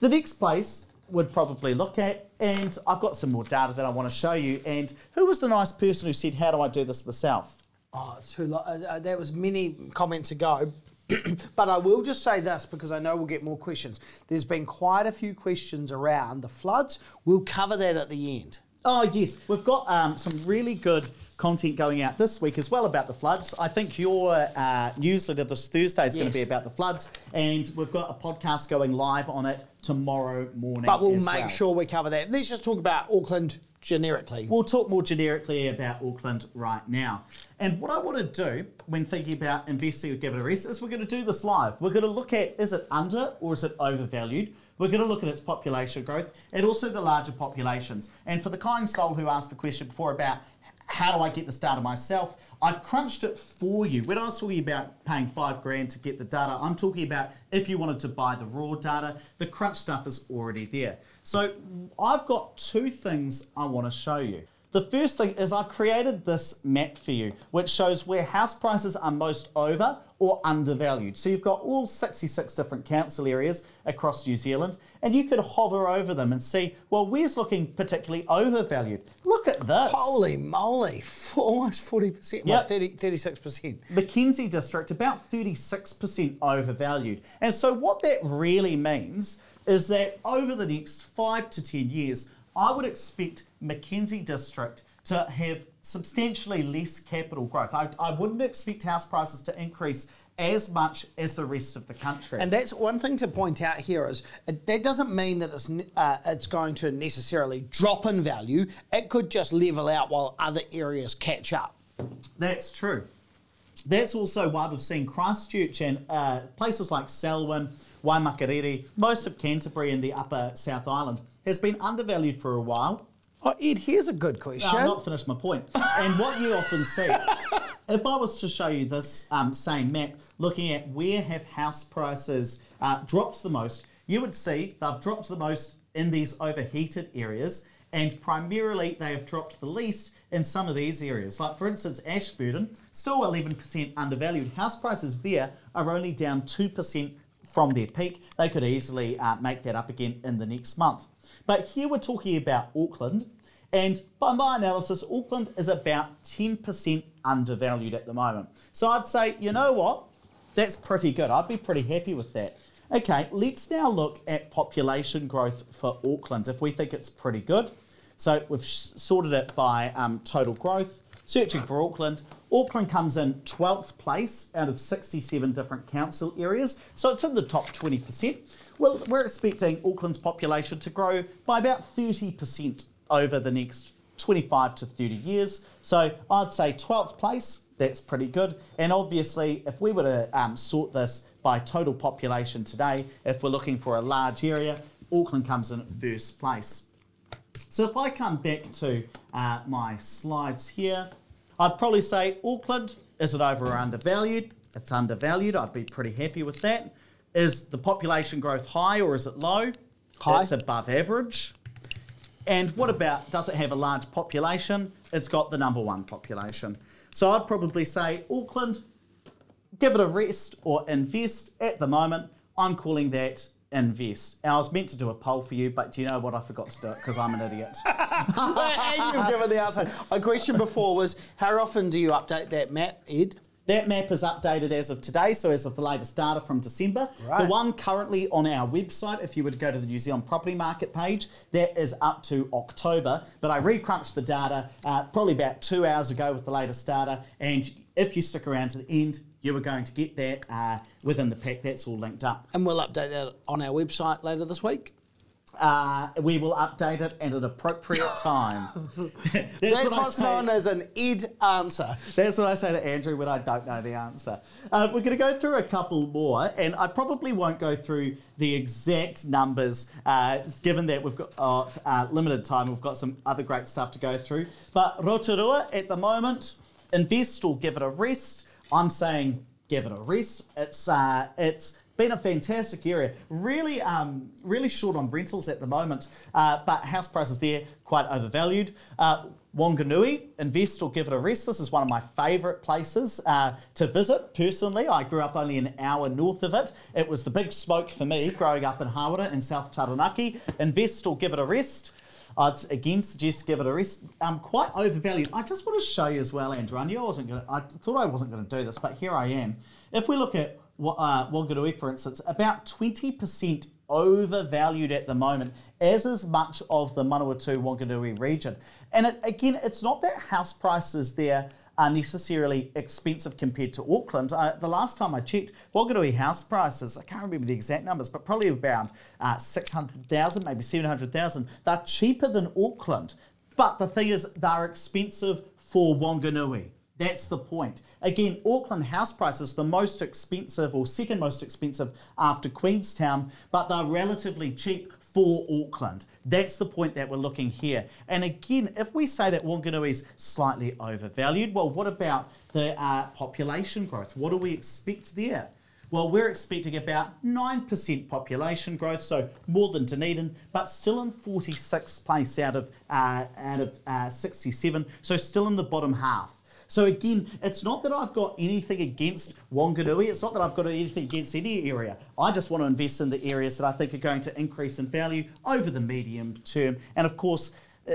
The next place would probably look at, and I've got some more data that I want to show you. And who was the nice person who said, "How do I do this myself"? Oh, too lo- uh, uh, there was many comments ago. but I will just say this because I know we'll get more questions. There's been quite a few questions around the floods. We'll cover that at the end. Oh, yes. We've got um, some really good content going out this week as well about the floods. I think your uh, newsletter this Thursday is going to be about the floods, and we've got a podcast going live on it tomorrow morning. But we'll make well. sure we cover that. Let's just talk about Auckland generically. We'll talk more generically about Auckland right now. And what I want to do when thinking about investing it a rest is we're going to do this live. We're going to look at is it under or is it overvalued? We're going to look at its population growth and also the larger populations. And for the kind soul who asked the question before about how do I get this data myself? I've crunched it for you. When I was talking about paying five grand to get the data, I'm talking about if you wanted to buy the raw data, the crunch stuff is already there. So I've got two things I want to show you. The first thing is I've created this map for you, which shows where house prices are most over or undervalued. So you've got all 66 different council areas across New Zealand, and you could hover over them and see, well, where's looking particularly overvalued? Look at this. Holy moly, almost 40%, well, Yep. 30, 36%. Mackenzie District about 36% overvalued. And so what that really means is that over the next five to 10 years, I would expect Mackenzie District to have substantially less capital growth. I, I wouldn't expect house prices to increase as much as the rest of the country. And that's one thing to point out here is it, that doesn't mean that it's uh, it's going to necessarily drop in value. It could just level out while other areas catch up. That's true. That's also why we've seen Christchurch and uh, places like Selwyn, Waimakariri, most of Canterbury and the upper South Island has been undervalued for a while. Oh, Ed, here's a good question. No, I've not finished my point. and what you often see, if I was to show you this um, same map, looking at where have house prices uh, dropped the most, you would see they've dropped the most in these overheated areas, and primarily they have dropped the least in some of these areas. Like for instance, Ashburton, still 11% undervalued. House prices there are only down 2% from their peak. They could easily uh, make that up again in the next month. But here we're talking about Auckland, and by my analysis, Auckland is about 10% undervalued at the moment. So I'd say, you know what? That's pretty good. I'd be pretty happy with that. Okay, let's now look at population growth for Auckland if we think it's pretty good. So we've sorted it by um, total growth. Searching for Auckland. Auckland comes in 12th place out of 67 different council areas, so it's in the top 20%. Well, we're expecting Auckland's population to grow by about 30% over the next 25 to 30 years. So I'd say 12th place, that's pretty good. And obviously, if we were to um, sort this by total population today, if we're looking for a large area, Auckland comes in at first place. So if I come back to uh, my slides here, I'd probably say Auckland, is it over or undervalued? It's undervalued. I'd be pretty happy with that. Is the population growth high or is it low? High. It's above average. And what about, does it have a large population? It's got the number one population. So I'd probably say Auckland, give it a rest or invest. At the moment, I'm calling that invest. And I was meant to do a poll for you, but do you know what? I forgot to do it because I'm an idiot. and you've given the answer. My question before was how often do you update that map, Ed? That map is updated as of today, so as of the latest data from December. Right. The one currently on our website, if you were to go to the New Zealand property market page, that is up to October. But I recrunched the data uh, probably about two hours ago with the latest data, and if you stick around to the end, you are going to get that uh, within the pack. That's all linked up. And we'll update that on our website later this week. Uh, we will update it at an appropriate time. That's, That's what what's known as an id answer. That's what I say to Andrew when I don't know the answer. Uh, we're going to go through a couple more, and I probably won't go through the exact numbers, uh, given that we've got uh, uh, limited time. We've got some other great stuff to go through. But Rotorua at the moment, invest or give it a rest. I'm saying give it a rest. It's uh, it's been a fantastic area. Really, um, really short on rentals at the moment, uh, but house prices there quite overvalued. Uh, Wanganui, invest or give it a rest. This is one of my favourite places uh, to visit personally. I grew up only an hour north of it. It was the big smoke for me growing up in Hawera in South Taranaki. Invest or give it a rest. I'd again suggest give it a rest. Um, quite overvalued. I just want to show you as well, Andrew. I knew I wasn't going. I thought I wasn't going to do this, but here I am. If we look at uh, Wanganui, for instance, about twenty percent overvalued at the moment, as is much of the Manawatu Wanganui region. And it, again, it's not that house prices there are necessarily expensive compared to Auckland. Uh, the last time I checked, Wanganui house prices, I can't remember the exact numbers, but probably around uh, 600,000, maybe 700,000. They're cheaper than Auckland. But the thing is, they're expensive for Wanganui. That's the point. Again, Auckland house prices the most expensive or second most expensive after Queenstown, but they're relatively cheap for Auckland. That's the point that we're looking here. And again, if we say that Wanganui is slightly overvalued, well, what about the uh, population growth? What do we expect there? Well, we're expecting about 9% population growth, so more than Dunedin, but still in 46th place out of, uh, out of uh, 67, so still in the bottom half. So again, it's not that I've got anything against Wanganui. It's not that I've got anything against any area. I just want to invest in the areas that I think are going to increase in value over the medium term. And of course,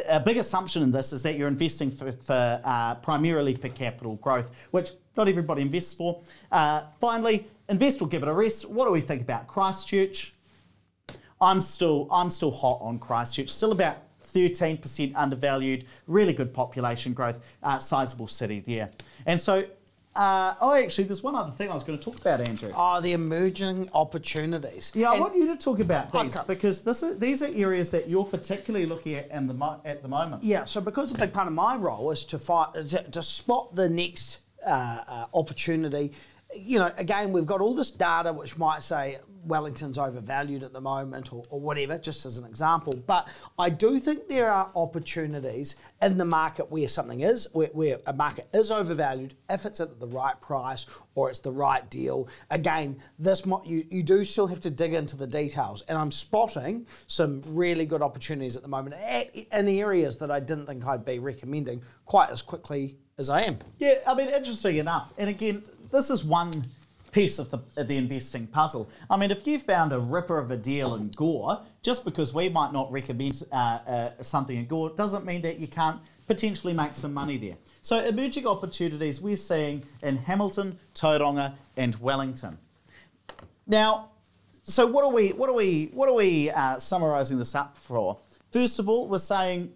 a big assumption in this is that you're investing for, for uh, primarily for capital growth, which not everybody invests for. Uh, finally, invest or give it a rest. What do we think about Christchurch? I'm still I'm still hot on Christchurch. Still about 13% undervalued. Really good population growth. Uh, sizable city there. And so, uh, oh, actually, there's one other thing I was going to talk about, Andrew. Oh, the emerging opportunities. Yeah, I And- want you to talk about these Okay. because this is, these are areas that you're particularly looking at in the mo- at the moment. Yeah, so because a big part of my role is to fight, to, to spot the next uh, uh, opportunity. You know, again, we've got all this data which might say Wellington's overvalued at the moment or, or whatever, just as an example. But I do think there are opportunities in the market where something is, where, where a market is overvalued, if it's at the right price or it's the right deal. Again, this you, you do still have to dig into the details. And I'm spotting some really good opportunities at the moment in areas that I didn't think I'd be recommending quite as quickly as I am. Yeah, I mean, interesting enough. And again, this is one piece of the, of the investing puzzle. I mean, if you found a ripper of a deal in Gore, just because we might not recommend uh, uh, something in Gore doesn't mean that you can't potentially make some money there. So, emerging opportunities we're seeing in Hamilton, Tauranga, and Wellington. Now, so what are we what are we what are we uh, summarising this up for? First of all, we're saying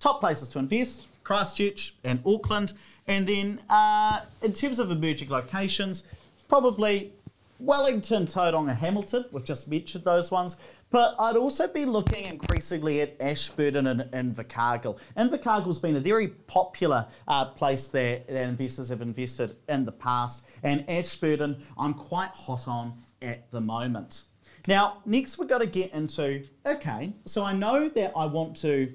top places to invest: Christchurch and Auckland, and then uh, in terms of emerging locations, probably Wellington, Tauranga, Hamilton. We've just mentioned those ones. But I'd also be looking increasingly at Ashburton and, Invercargill. Invercargill's been a very popular uh, place that, that investors have invested in the past, and Ashburton I'm quite hot on at the moment. Now, next we've got to get into okay, so I know that I want to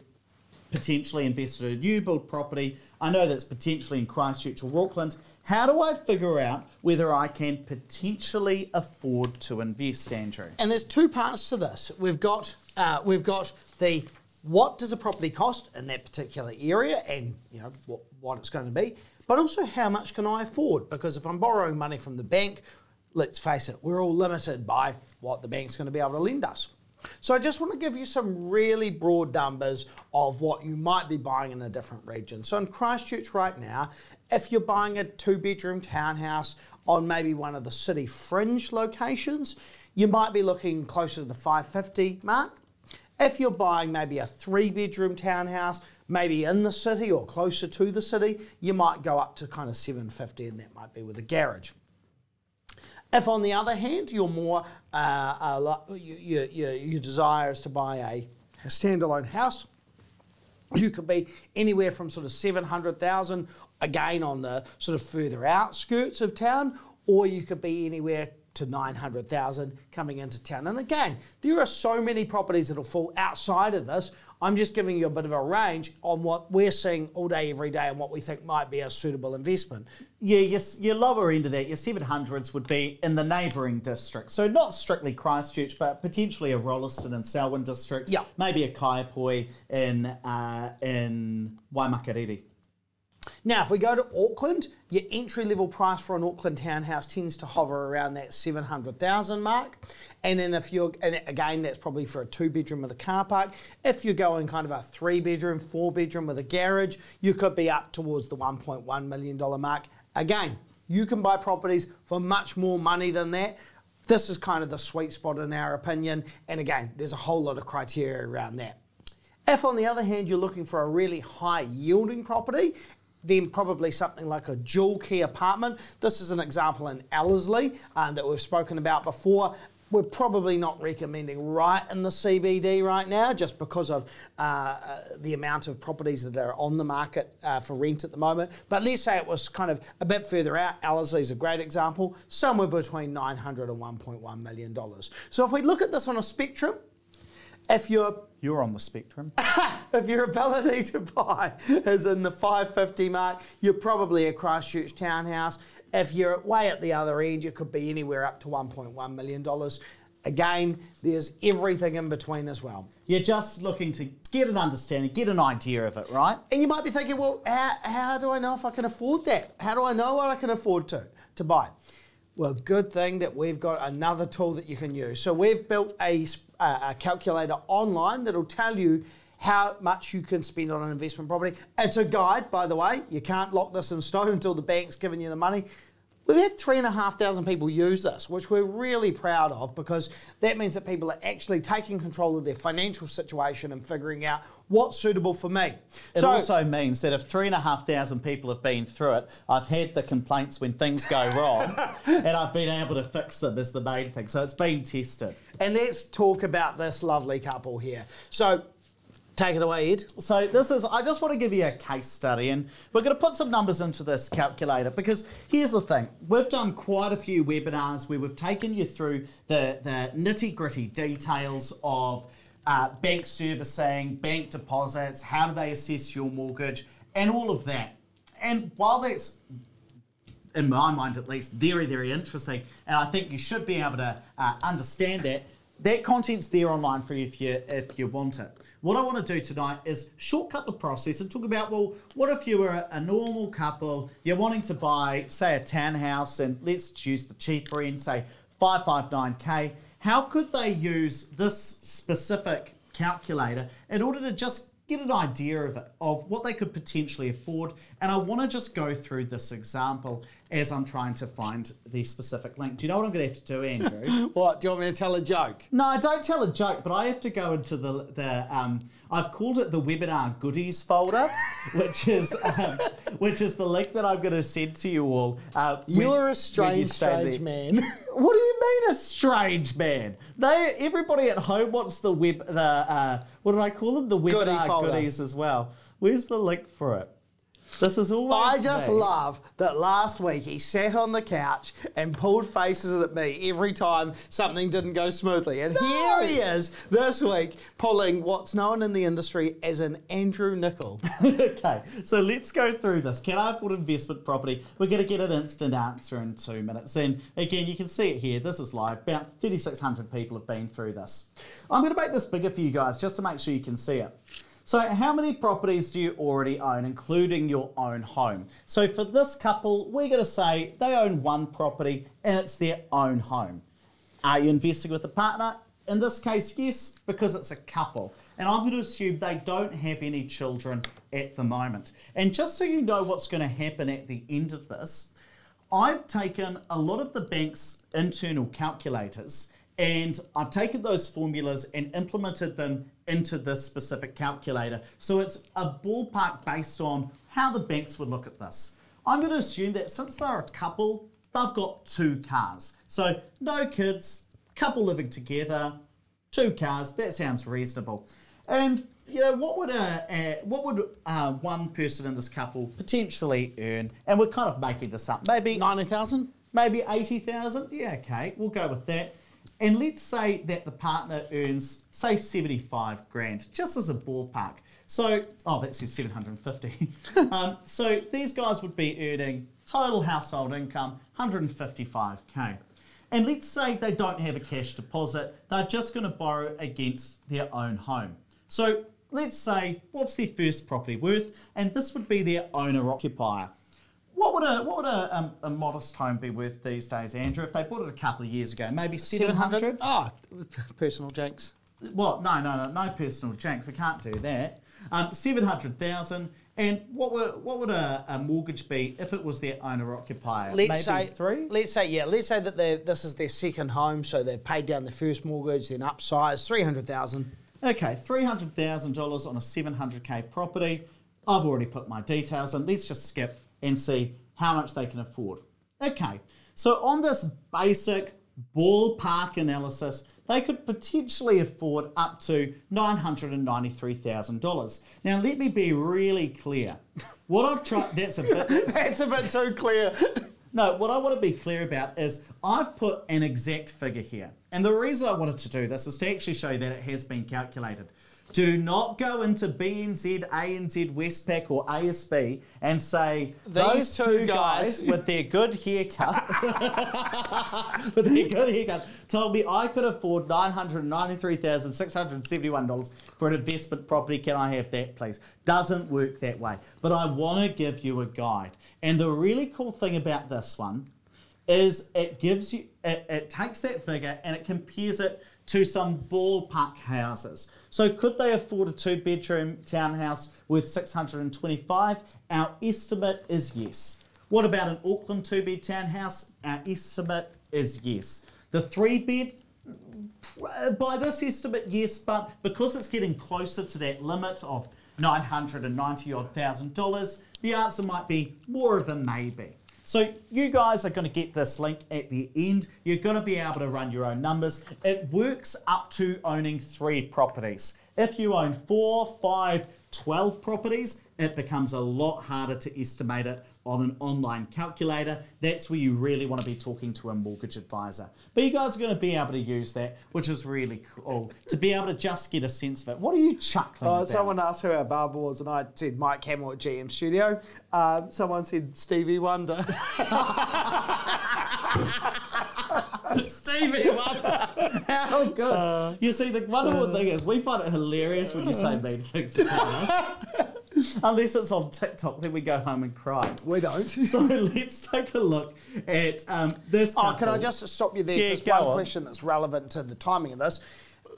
potentially invest in a new build property. I know that's potentially in Christchurch or Auckland. How do I figure out whether I can potentially afford to invest, Andrew? And there's two parts to this. We've got uh, we've got the what does a property cost in that particular area, and you know what, what it's going to be, but also how much can I afford? Because if I'm borrowing money from the bank, let's face it, we're all limited by what the bank's going to be able to lend us. So I just want to give you some really broad numbers of what you might be buying in a different region. So in Christchurch right now, if you're buying a two bedroom townhouse on maybe one of the city fringe locations, you might be looking closer to the 550 mark. If you're buying maybe a three bedroom townhouse, maybe in the city or closer to the city, you might go up to kind of 750 and that might be with a garage. If, on the other hand, you're more uh, uh, you, you, your desire is to buy a, a standalone house, you could be anywhere from sort of 700,000 again on the sort of further outskirts of town, or you could be anywhere to 900,000 coming into town. And again, there are so many properties that'll fall outside of this. I'm just giving you a bit of a range on what we're seeing all day, every day, and what we think might be a suitable investment. Yeah, your, your lower end of that, your 700s would be in the neighbouring district. So not strictly Christchurch, but potentially a Rolleston and Selwyn district. Yeah. Maybe a Kaiapoi in, uh, in Waimakariri. Now, if we go to Auckland, your entry level price for an Auckland townhouse tends to hover around that 700,000 mark. And then if you're, and again, that's probably for a two bedroom with a car park. If you're going kind of a three bedroom, four bedroom with a garage, you could be up towards the $1.1 million mark. Again, you can buy properties for much more money than that. This is kind of the sweet spot in our opinion. And again, there's a whole lot of criteria around that. If, on the other hand, you're looking for a really high yielding property then probably something like a dual key apartment. This is an example in Ellerslie uh, that we've spoken about before. We're probably not recommending right in the CBD right now just because of uh, uh, the amount of properties that are on the market uh, for rent at the moment. But let's say it was kind of a bit further out. Ellerslie is a great example, somewhere between 900 and 1.1 million dollars. So if we look at this on a spectrum, if you're you're on the spectrum. if your ability to buy is in the 550 mark, you're probably a Christchurch townhouse. If you're way at the other end, you could be anywhere up to $1.1 million. Again, there's everything in between as well. You're just looking to get an understanding, get an idea of it, right? And you might be thinking, well, how, how do I know if I can afford that? How do I know what I can afford to, to buy? Well, good thing that we've got another tool that you can use. So we've built a, a calculator online that'll tell you how much you can spend on an investment property. It's a guide, by the way. You can't lock this in stone until the bank's given you the money. We've had three and a half thousand people use this, which we're really proud of because that means that people are actually taking control of their financial situation and figuring out what's suitable for me. It so, also means that if three and a half thousand people have been through it, I've had the complaints when things go wrong and I've been able to fix them is the main thing. So it's been tested. And let's talk about this lovely couple here. So Take it away, Ed. So this is, I just want to give you a case study and we're going to put some numbers into this calculator because here's the thing. We've done quite a few webinars where we've taken you through the, the nitty gritty details of uh, bank servicing, bank deposits, how do they assess your mortgage and all of that. And while that's in my mind at least, very, very interesting. And I think you should be able to uh, understand that. That content's there online for you if you if you want it. What I want to do tonight is shortcut the process and talk about well, what if you were a, normal couple, you're wanting to buy, say, a townhouse, and let's choose the cheaper end, say 559k. How could they use this specific calculator in order to just get an idea of it, of what they could potentially afford. And I want to just go through this example as I'm trying to find the specific link. Do you know what I'm going to have to do, Andrew? what? Do you want me to tell a joke? No, don't tell a joke, but I have to go into the the um, I've called it the webinar goodies folder, which is um, which is the link that I'm going to send to you all. Uh, You're when, a strange, strange man. what do you mean a strange man? They everybody at home wants the web the uh, what did I call them? The webinar Goodie goodies as well. Where's the link for it? This is always. I just me. love that last week he sat on the couch and pulled faces at me every time something didn't go smoothly. And no. here he is this week pulling what's known in the industry as an Andrew Nicol. okay, so let's go through this. Can I afford investment property? We're going to get an instant answer in two minutes. And again, you can see it here. This is live. About 3,600 people have been through this. I'm going to make this bigger for you guys just to make sure you can see it. So, how many properties do you already own, including your own home? So, for this couple, we're going to say they own one property and it's their own home. Are you investing with a partner? in this case, yes, because it's a couple. And I'm going to assume they don't have any children at the moment. And just so you know what's going to happen at the end of this, I've taken a lot of the bank's internal calculators and I've taken those formulas and implemented them into this specific calculator. So it's a ballpark based on how the banks would look at this. I'm going to assume that since they're a couple, they've got two cars. So no kids, couple living together, two cars. That sounds reasonable. And you know what would a, a what would uh, one person in this couple potentially earn? And we're kind of making this up. Maybe Ninety thousand. maybe eighty thousand. Yeah, okay, we'll go with that. And let's say that the partner earns say seventy-five grand, just as a ballpark. So, oh, that says seven hundred and fifty. um, so these guys would be earning total household income one hundred and fifty-five k. And let's say they don't have a cash deposit; they're just going to borrow against their own home. So let's say what's their first property worth, and this would be their owner occupier. What would a what would a, um, a modest home be worth these days, Andrew? If they bought it a couple of years ago, maybe seven hundred. Oh, personal jinx. What? No, no, no, no personal janks. We can't do that. Um, seven hundred thousand. And what would what would a, a mortgage be if it was their owner occupier? Let's maybe say three. Let's say yeah. Let's say that they this is their second home, so they've paid down the first mortgage, then upsized three hundred thousand. Okay, three hundred thousand dollars on a seven hundred k property. I've already put my details in. Let's just skip and see how much they can afford. Okay, so on this basic ballpark analysis, they could potentially afford up to nine hundred and ninety-three thousand dollars. Now, let me be really clear. What I've tried. That's a bit. That's, That's a bit too clear. no, what I want to be clear about is I've put an exact figure here. And the reason I wanted to do this is to actually show you that it has been calculated. Do not go into BNZ, ANZ, Westpac, or ASB and say those two guys with their good haircut, with their good haircut, told me I could afford nine hundred ninety-three thousand six hundred seventy-one dollars for an investment property. Can I have that, please? Doesn't work that way. But I want to give you a guide. And the really cool thing about this one is it gives you it, it takes that figure and it compares it to some ballpark houses. So could they afford a two bedroom townhouse worth 625? Our estimate is yes. What about an Auckland two bed townhouse? Our estimate is yes. The three bed by this estimate, yes, but because it's getting closer to that limit of 990 odd thousand dollars, the answer might be more of a maybe. So you guys are going to get this link at the end. You're going to be able to run your own numbers. It works up to owning three properties. If you own four, five, 12 properties, it becomes a lot harder to estimate it on an online calculator. That's where you really want to be talking to a mortgage advisor. But you guys are going to be able to use that, which is really cool to be able to just get a sense of it. What are you chuckling Uh, someone asked who our barber was, and I said Mike Hamill at GM Studio. Um, someone said Stevie Wonder. Stevie Wonder. How good. Uh, you see, the wonderful thing is we find it hilarious when you say mean things about us. Unless it's on TikTok, then we go home and cry. we don't. So let's take a look at um, this. Oh, can I just stop you there? Yeah, There's go one on. question that's relevant to the timing of this.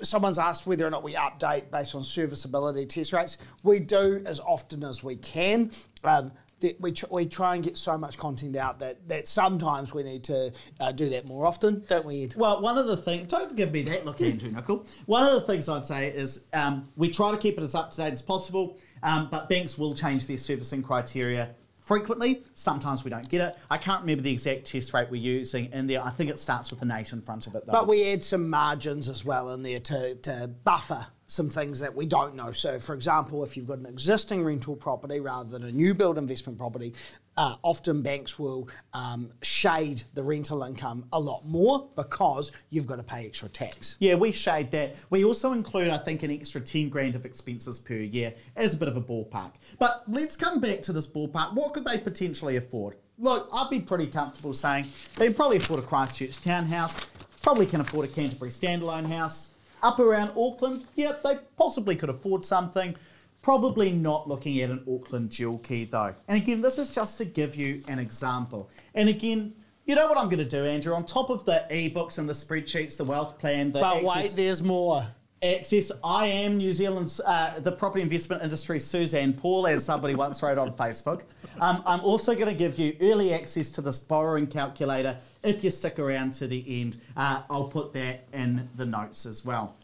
Someone's asked whether or not we update based on serviceability test rates. We do as often as we can. Um, that we, tr- we try and get so much content out that, that sometimes we need to uh, do that more often, don't we, Ed? Well, one of the things, don't give me that look, Andrew Nicol. One of the things I'd say is um, we try to keep it as up to date as possible, um, but banks will change their servicing criteria frequently. Sometimes we don't get it. I can't remember the exact test rate we're using in there. I think it starts with an 8 in front of it, though. But we add some margins as well in there to, to buffer some things that we don't know. So, for example, if you've got an existing rental property rather than a new build investment property, uh, often banks will um, shade the rental income a lot more because you've got to pay extra tax. Yeah, we shade that. We also include, I think, an extra 10 grand of expenses per year as a bit of a ballpark. But let's come back to this ballpark. What could they potentially afford? Look, I'd be pretty comfortable saying they probably afford a Christchurch townhouse, probably can afford a Canterbury standalone house. Up around Auckland, yep, they possibly could afford something. Probably not looking at an Auckland dual key though. And again, this is just to give you an example. And again, You know what I'm going to do, Andrew? On top of the ebooks and the spreadsheets, the wealth plan, the But access, wait, there's more. Access, I am New Zealand's uh, the property investment industry Suzanne Paul, as somebody once wrote on Facebook. Um, I'm also going to give you early access to this borrowing calculator if you stick around to the end. Uh, I'll put that in the notes as well.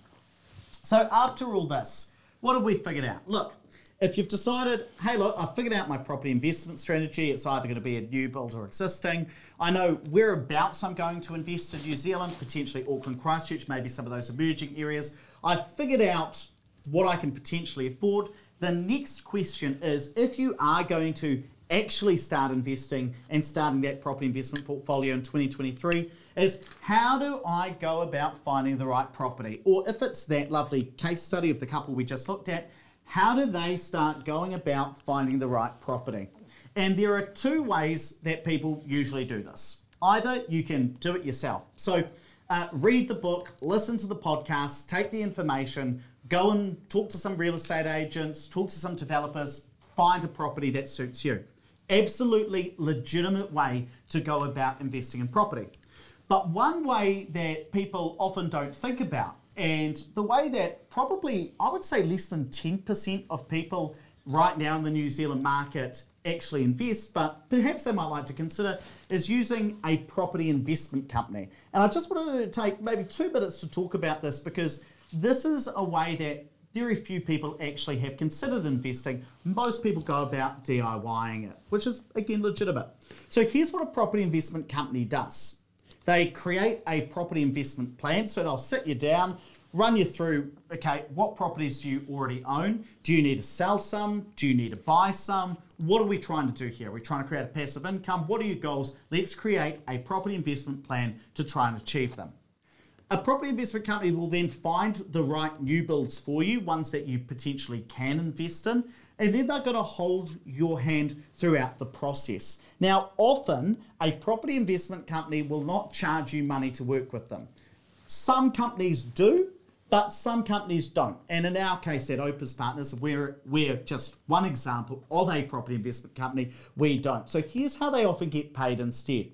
So after all this, what have we figured out? Look, if you've decided, hey, look, I've figured out my property investment strategy, it's either going to be a new build or existing. I know whereabouts I'm going to invest in New Zealand, potentially Auckland, Christchurch, maybe some of those emerging areas. I've figured out what I can potentially afford. The next question is if you are going to actually start investing and starting that property investment portfolio in 2023 is how do I go about finding the right property? Or if it's that lovely case study of the couple we just looked at, how do they start going about finding the right property? And there are two ways that people usually do this. Either you can do it yourself. So uh, read the book, listen to the podcast, take the information, go and talk to some real estate agents, talk to some developers, find a property that suits you. Absolutely legitimate way to go about investing in property. But one way that people often don't think about, and the way that probably I would say less than 10% of people right now in the New Zealand market actually invest, but perhaps they might like to consider, is using a property investment company. And I just wanted to take maybe two minutes to talk about this because this is a way that very few people actually have considered investing. Most people go about DIYing it, which is again legitimate. So here's what a property investment company does. They create a property investment plan. So they'll sit you down, run you through okay, what properties do you already own? Do you need to sell some? Do you need to buy some? What are we trying to do here? We're trying to create a passive income? What are your goals? Let's create a property investment plan to try and achieve them. A property investment company will then find the right new builds for you, ones that you potentially can invest in, and then they're going to hold your hand throughout the process. Now, often a property investment company will not charge you money to work with them. Some companies do, but some companies don't. And in our case at Opus Partners, we're, we're just one example of a property investment company. We don't. So here's how they often get paid instead.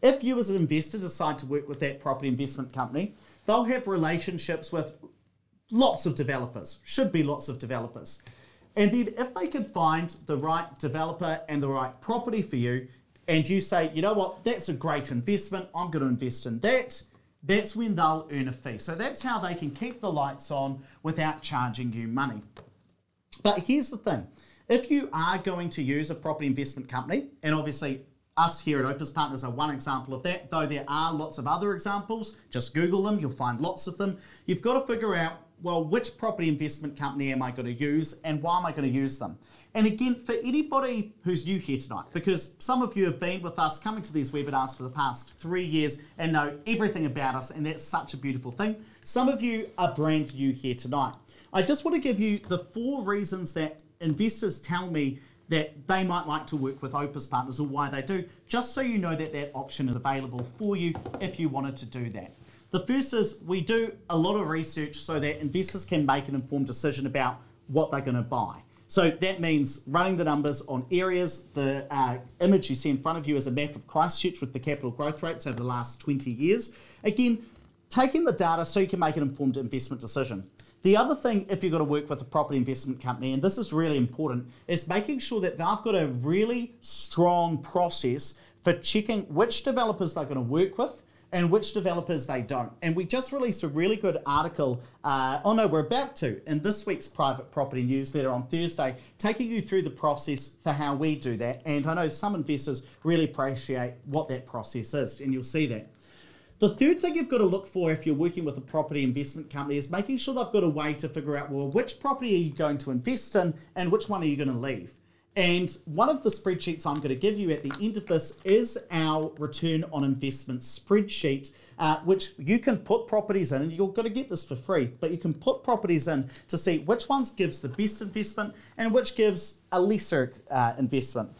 If you as an investor decide to work with that property investment company, they'll have relationships with lots of developers, should be lots of developers. And then if they can find the right developer and the right property for you, and you say, you know what, that's a great investment, I'm going to invest in that, that's when they'll earn a fee. So that's how they can keep the lights on without charging you money. But here's the thing if you are going to use a property investment company, and obviously us here at Opus Partners are one example of that, though there are lots of other examples. Just Google them, you'll find lots of them. You've got to figure out, well, which property investment company am I going to use and why am I going to use them? And again, for anybody who's new here tonight, because some of you have been with us coming to these webinars for the past three years and know everything about us, and that's such a beautiful thing. Some of you are brand new here tonight. I just want to give you the four reasons that investors tell me that they might like to work with Opus Partners or why they do, just so you know that that option is available for you if you wanted to do that. The first is we do a lot of research so that investors can make an informed decision about what they're going to buy. So that means running the numbers on areas. The uh, image you see in front of you is a map of Christchurch with the capital growth rates over the last 20 years. Again, taking the data so you can make an informed investment decision. The other thing, if you've got to work with a property investment company, and this is really important, is making sure that they've got a really strong process for checking which developers they're going to work with and which developers they don't. And we just released a really good article. Uh, oh no, we're about to in this week's private property newsletter on Thursday, taking you through the process for how we do that. And I know some investors really appreciate what that process is, and you'll see that. The third thing you've got to look for if you're working with a property investment company is making sure they've got a way to figure out well, which property are you going to invest in and which one are you going to leave. And one of the spreadsheets I'm going to give you at the end of this is our return on investment spreadsheet, uh, which you can put properties in, and you're going to get this for free, but you can put properties in to see which ones gives the best investment and which gives a lesser uh, investment.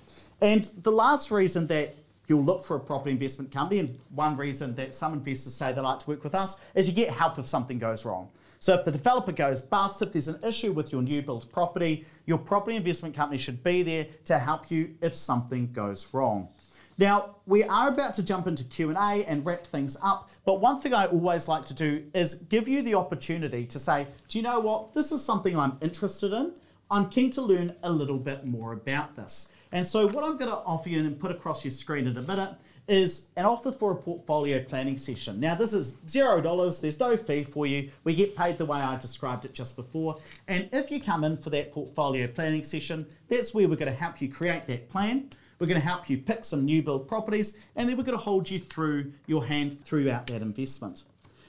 And the last reason that you'll look for a property investment company, and one reason that some investors say they like to work with us is you get help if something goes wrong. So if the developer goes bust, if there's an issue with your new build property, your property investment company should be there to help you if something goes wrong. Now, we are about to jump into Q&A and wrap things up, but one thing I always like to do is give you the opportunity to say, do you know what? This is something I'm interested in. I'm keen to learn a little bit more about this. And so what I'm going to offer you and put across your screen in a minute is an offer for a portfolio planning session. Now, this is zero dollars, there's no fee for you. We get paid the way I described it just before. And if you come in for that portfolio planning session, that's where we're going to help you create that plan. We're going to help you pick some new build properties, and then we're going to hold you through your hand throughout that investment.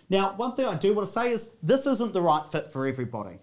Now, one thing I do want to say is this isn't the right fit for everybody.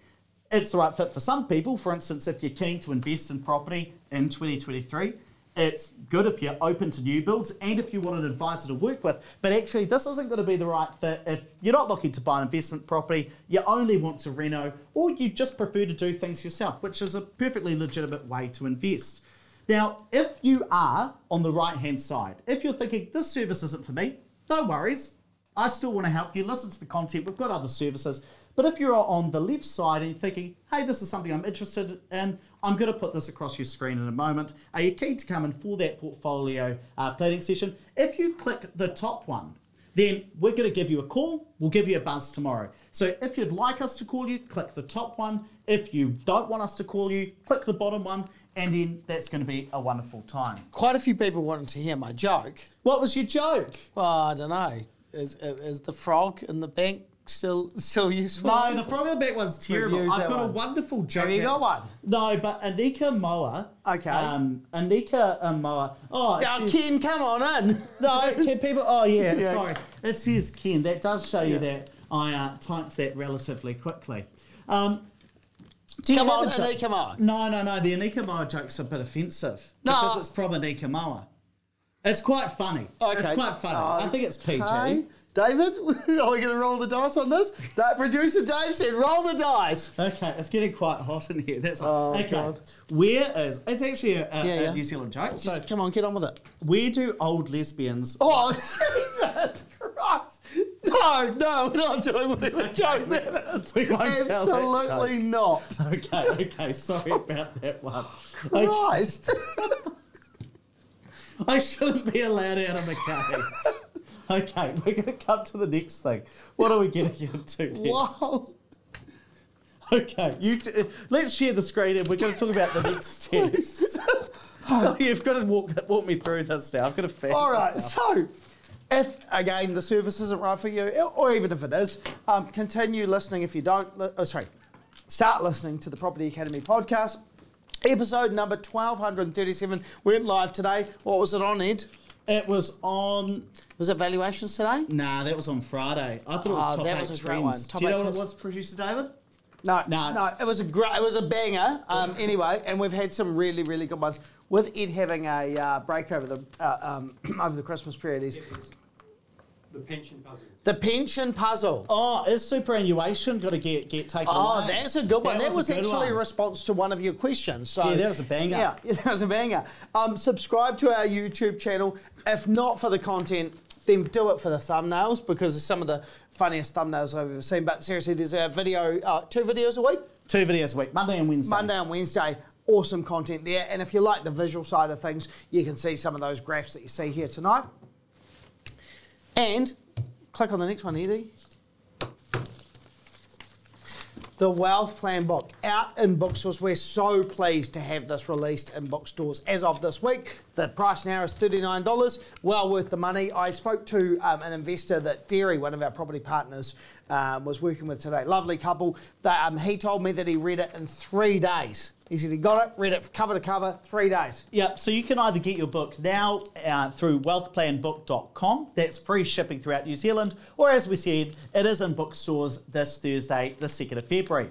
It's the right fit for some people. For instance, if you're keen to invest in property in 2023, it's good if you're open to new builds and if you want an advisor to work with. But actually, this isn't going to be the right fit if you're not looking to buy an investment property, you only want to reno, or you just prefer to do things yourself, which is a perfectly legitimate way to invest. Now, if you are on the right hand side, if you're thinking this service isn't for me, no worries. I still want to help you listen to the content. We've got other services. But if you're on the left side and you're thinking, hey, this is something I'm interested in, I'm going to put this across your screen in a moment. Are you keen to come in for that portfolio uh, planning session? If you click the top one, then we're going to give you a call. We'll give you a buzz tomorrow. So if you'd like us to call you, click the top one. If you don't want us to call you, click the bottom one and then that's going to be a wonderful time. Quite a few people wanted to hear my joke. What was your joke? Well, I don't know. Is, is the frog in the bank still still useful? No, the the bank was terrible. Reviews I've that got a one. wonderful joke. Have you got one? No, but Anika Moa. Okay. Um, Anika uh, Moa. Oh, it Now, says- Ken, come on in. No, can people? Oh yeah, Yeah. sorry. It says Ken. That does show you that I uh, typed that relatively quickly. Um, do you Come have on, a? Anika Moa. No, no, no. The Anika Moa joke's a bit offensive No. because it's from Anika Moa. It's quite funny. Okay. It's quite funny. I think it's PG. Okay. David, are we going to roll the dice on this? That producer Dave said, roll the dice. Okay, it's getting quite hot in here. That's Oh, okay. God. Where is? It's actually a, a, Yeah, a yeah. New Zealand joke. So, come on, get on with it. where do old lesbians? Oh, Jesus Christ. No, no, we're not doing whatever joke that is. We won't tell that Absolutely joke. not. Okay, okay. Sorry about that one. Okay. Christ. I shouldn't be allowed out of the cage. Okay, we're going to come to the next thing. What are we getting into next? wow. Okay, you t- let's share the screen and we're going to talk about the next steps. Oh, You've got to walk walk me through this now. I've got to figure All right, this out. so if again the service isn't right for you, or even if it is, um, continue listening. If you don't, li- oh, sorry, start listening to the Property Academy podcast. Episode number 1237 went live today. What was it on, Ed? It was on. Was it valuations today? Nah, that was on Friday. I thought it was Oh, top that eight was a great trends. one. Top Do you eight know what trends. it was, producer David? No, No. no, It was a great, it was a banger. Um, anyway, and we've had some really, really good ones. With Ed having a uh, break over the uh, um, over the Christmas period, is It the pension puzzle. The pension puzzle. Oh, is superannuation going to get get taken Oh, away? Oh, that's a good one. That, a was, good actually a response to one of your questions. So Yeah, that was a banger. Yeah, that was a banger. Um, subscribe to our YouTube channel. If not for the content, then do it for the thumbnails because it's some of the funniest thumbnails I've ever seen. But seriously, there's a video, uh, two videos a week, two videos a week, Monday and Wednesday. Monday and Wednesday. Awesome content there. And if you like the visual side of things, you can see some of those graphs that you see here tonight. And click on the next one, Eddie. The Wealth Plan book out in bookstores. We're so pleased to have this released in bookstores as of this week. The price now is $39, well worth the money. I spoke to um, an investor that Derry, one of our property partners, um, was working with today. Lovely couple. That, um, he told me that he read it in three days. He said he got it, read it cover to cover, three days. Yep, so you can either get your book now uh, through wealthplanbook.com, that's free shipping throughout New Zealand, or as we said, it is in bookstores this Thursday, the 2nd of February.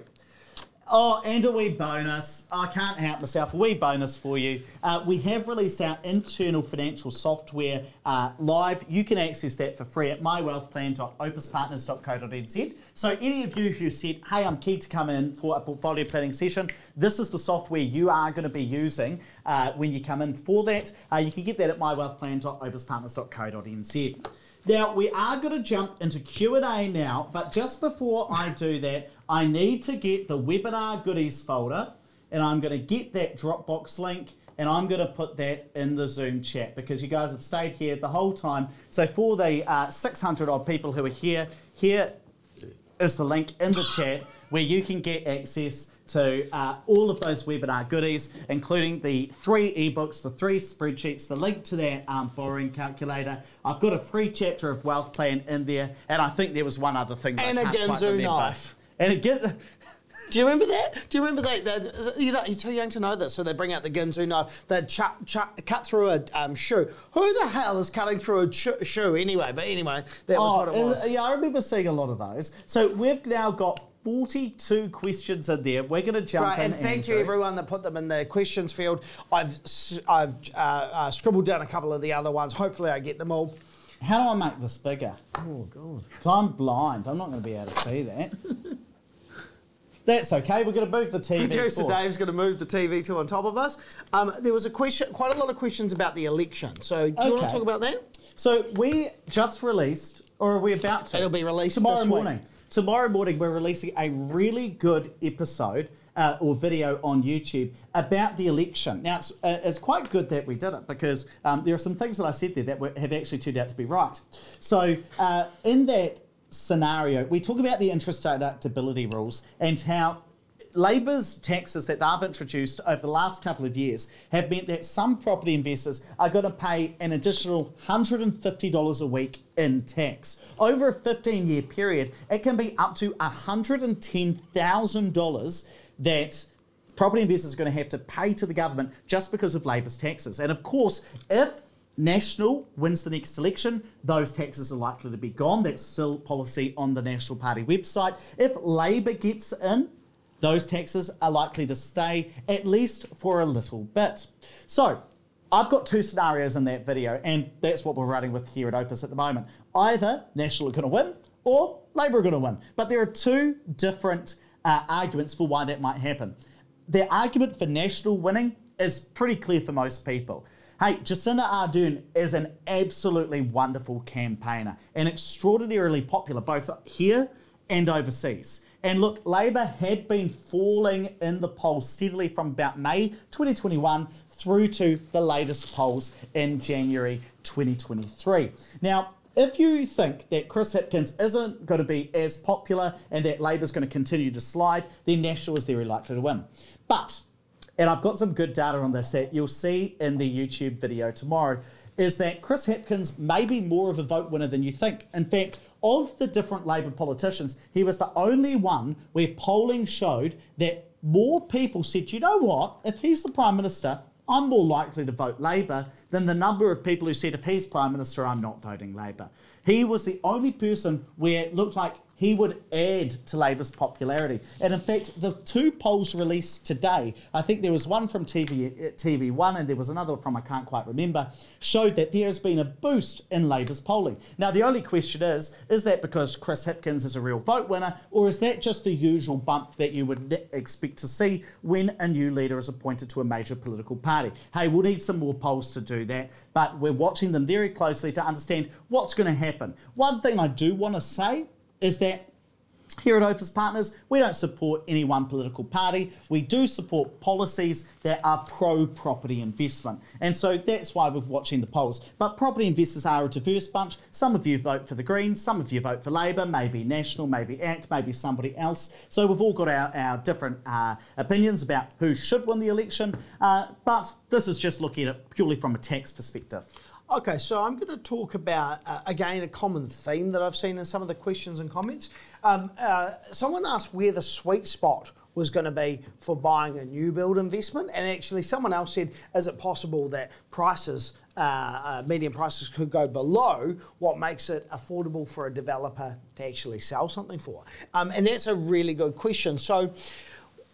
Oh, and a wee bonus. I can't help myself. A wee bonus for you. Uh, we have released our internal financial software uh, live. You can access that for free at mywealthplan.opuspartners.co.nz. So, any of you who said, hey, I'm keen to come in for a portfolio planning session, this is the software you are going to be using uh, when you come in for that. Uh, you can get that at mywealthplan.opuspartners.co.nz. Now we are going to jump into Q and A now, but just before I do that, I need to get the webinar goodies folder, and I'm going to get that Dropbox link, and I'm going to put that in the Zoom chat because you guys have stayed here the whole time. So for the uh, 600 odd people who are here, here is the link in the chat where you can get access to uh, all of those webinar goodies, including the three ebooks, the three spreadsheets, the link to their um, borrowing calculator. I've got a free chapter of wealth plan in there, and I think there was one other thing. that I And a can't quite knife. And again, Do you remember that? Do you remember that? that you know, you're too young to know this. So they bring out the Ginsu knife. They chop, chop, cut through a um, shoe. Who the hell is cutting through a sh- shoe anyway? But anyway, that was what it was. yeah, I remember seeing a lot of those. So we've now got 42 questions in there. We're going to jump Right, in. and thank you everyone that put them in the questions field. I've s- I've uh, uh, scribbled down a couple of the other ones. Hopefully, I get them all. How do I make this bigger? Oh God. I'm blind. I'm not going to be able to see that. That's okay. We're going to move the TV. Producer forward. Dave's going to move the TV to on top of us. Um, there was a question, quite a lot of questions about the election. So do you want to talk about that? So we just released, or are we about to? It'll be released tomorrow this week. Tomorrow morning, we're releasing a really good episode uh, or video on YouTube about the election. Now, it's, uh, it's quite good that we did it because um, there are some things that I said there that were, have actually turned out to be right. So, uh, in that scenario, we talk about the interest deductibility rules and how Labor's taxes that they've introduced over the last couple of years have meant that some property investors are going to pay an additional $150 a week in tax. Over a 15 year period, it can be up to $110,000 that property investors are going to have to pay to the government just because of Labor's taxes. And of course, if National wins the next election, those taxes are likely to be gone. That's still policy on the National Party website. If Labor gets in, those taxes are likely to stay at least for a little bit. So, I've got two scenarios in that video, and that's what we're running with here at Opus at the moment. Either National are going to win, or Labor are going to win. But there are two different uh, arguments for why that might happen. The argument for National winning is pretty clear for most people. Hey, Jacinda Ardern is an absolutely wonderful campaigner and extraordinarily popular both here and overseas. And look, Labor had been falling in the polls steadily from about May 2021 through to the latest polls in January 2023. Now, if you think that Chris Hipkins isn't going to be as popular and that Labor's going to continue to slide, then National is very likely to win. But and I've got some good data on this that you'll see in the YouTube video tomorrow, is that Chris Hipkins may be more of a vote winner than you think. In fact, of the different Labor politicians, he was the only one where polling showed that more people said, you know what, if he's the Prime Minister, I'm more likely to vote Labor than the number of people who said, if he's Prime Minister, I'm not voting Labor. He was the only person where it looked like he would add to Labor's popularity. And in fact, the two polls released today, I think there was one from TV, uh, TV1 and there was another from I can't quite remember, showed that there has been a boost in Labor's polling. Now, the only question is is that because Chris Hipkins is a real vote winner, or is that just the usual bump that you would expect to see when a new leader is appointed to a major political party? Hey, we'll need some more polls to do that, but we're watching them very closely to understand what's going to happen. One thing I do want to say is that here at Opus Partners, we don't support any one political party. We do support policies that are pro property investment. And so that's why we're watching the polls. But property investors are a diverse bunch. Some of you vote for the Greens, some of you vote for Labor, maybe National, maybe ACT, maybe somebody else. So we've all got our, our different uh, opinions about who should win the election. Uh, but this is just looking at it purely from a tax perspective. Okay, so I'm going to talk about, uh, again, a common theme that I've seen in some of the questions and comments. Um, uh, someone asked where the sweet spot was going to be for buying a new build investment, and actually, someone else said, is it possible that prices, uh, uh, median prices, could go below what makes it affordable for a developer to actually sell something for? Um, and that's a really good question. So,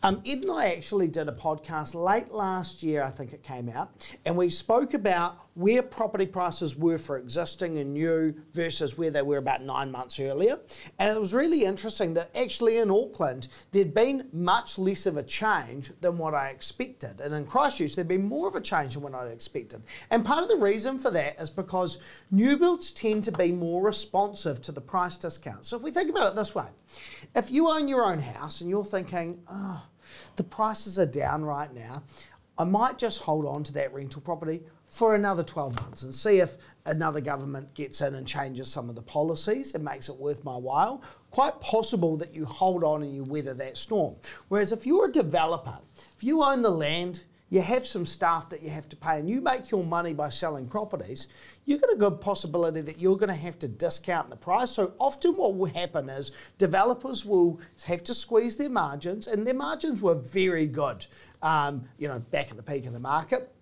um, Ed and I actually did a podcast late last year, I think it came out, and we spoke about where property prices were for existing and new versus where they were about nine months earlier. And it was really interesting that actually in Auckland, there'd been much less of a change than what I expected. And in Christchurch, there'd been more of a change than what I expected. And part of the reason for that is because new builds tend to be more responsive to the price discount. So if we think about it this way, if you own your own house and you're thinking, oh, the prices are down right now, I might just hold on to that rental property for another 12 months and see if another government gets in and changes some of the policies and makes it worth my while. Quite possible that you hold on and you weather that storm. Whereas if you're a developer, if you own the land, you have some staff that you have to pay, and you make your money by selling properties, you've got a good possibility that you're going to have to discount the price. So often, what will happen is developers will have to squeeze their margins, and their margins were very good, um, you know, back at the peak of the market.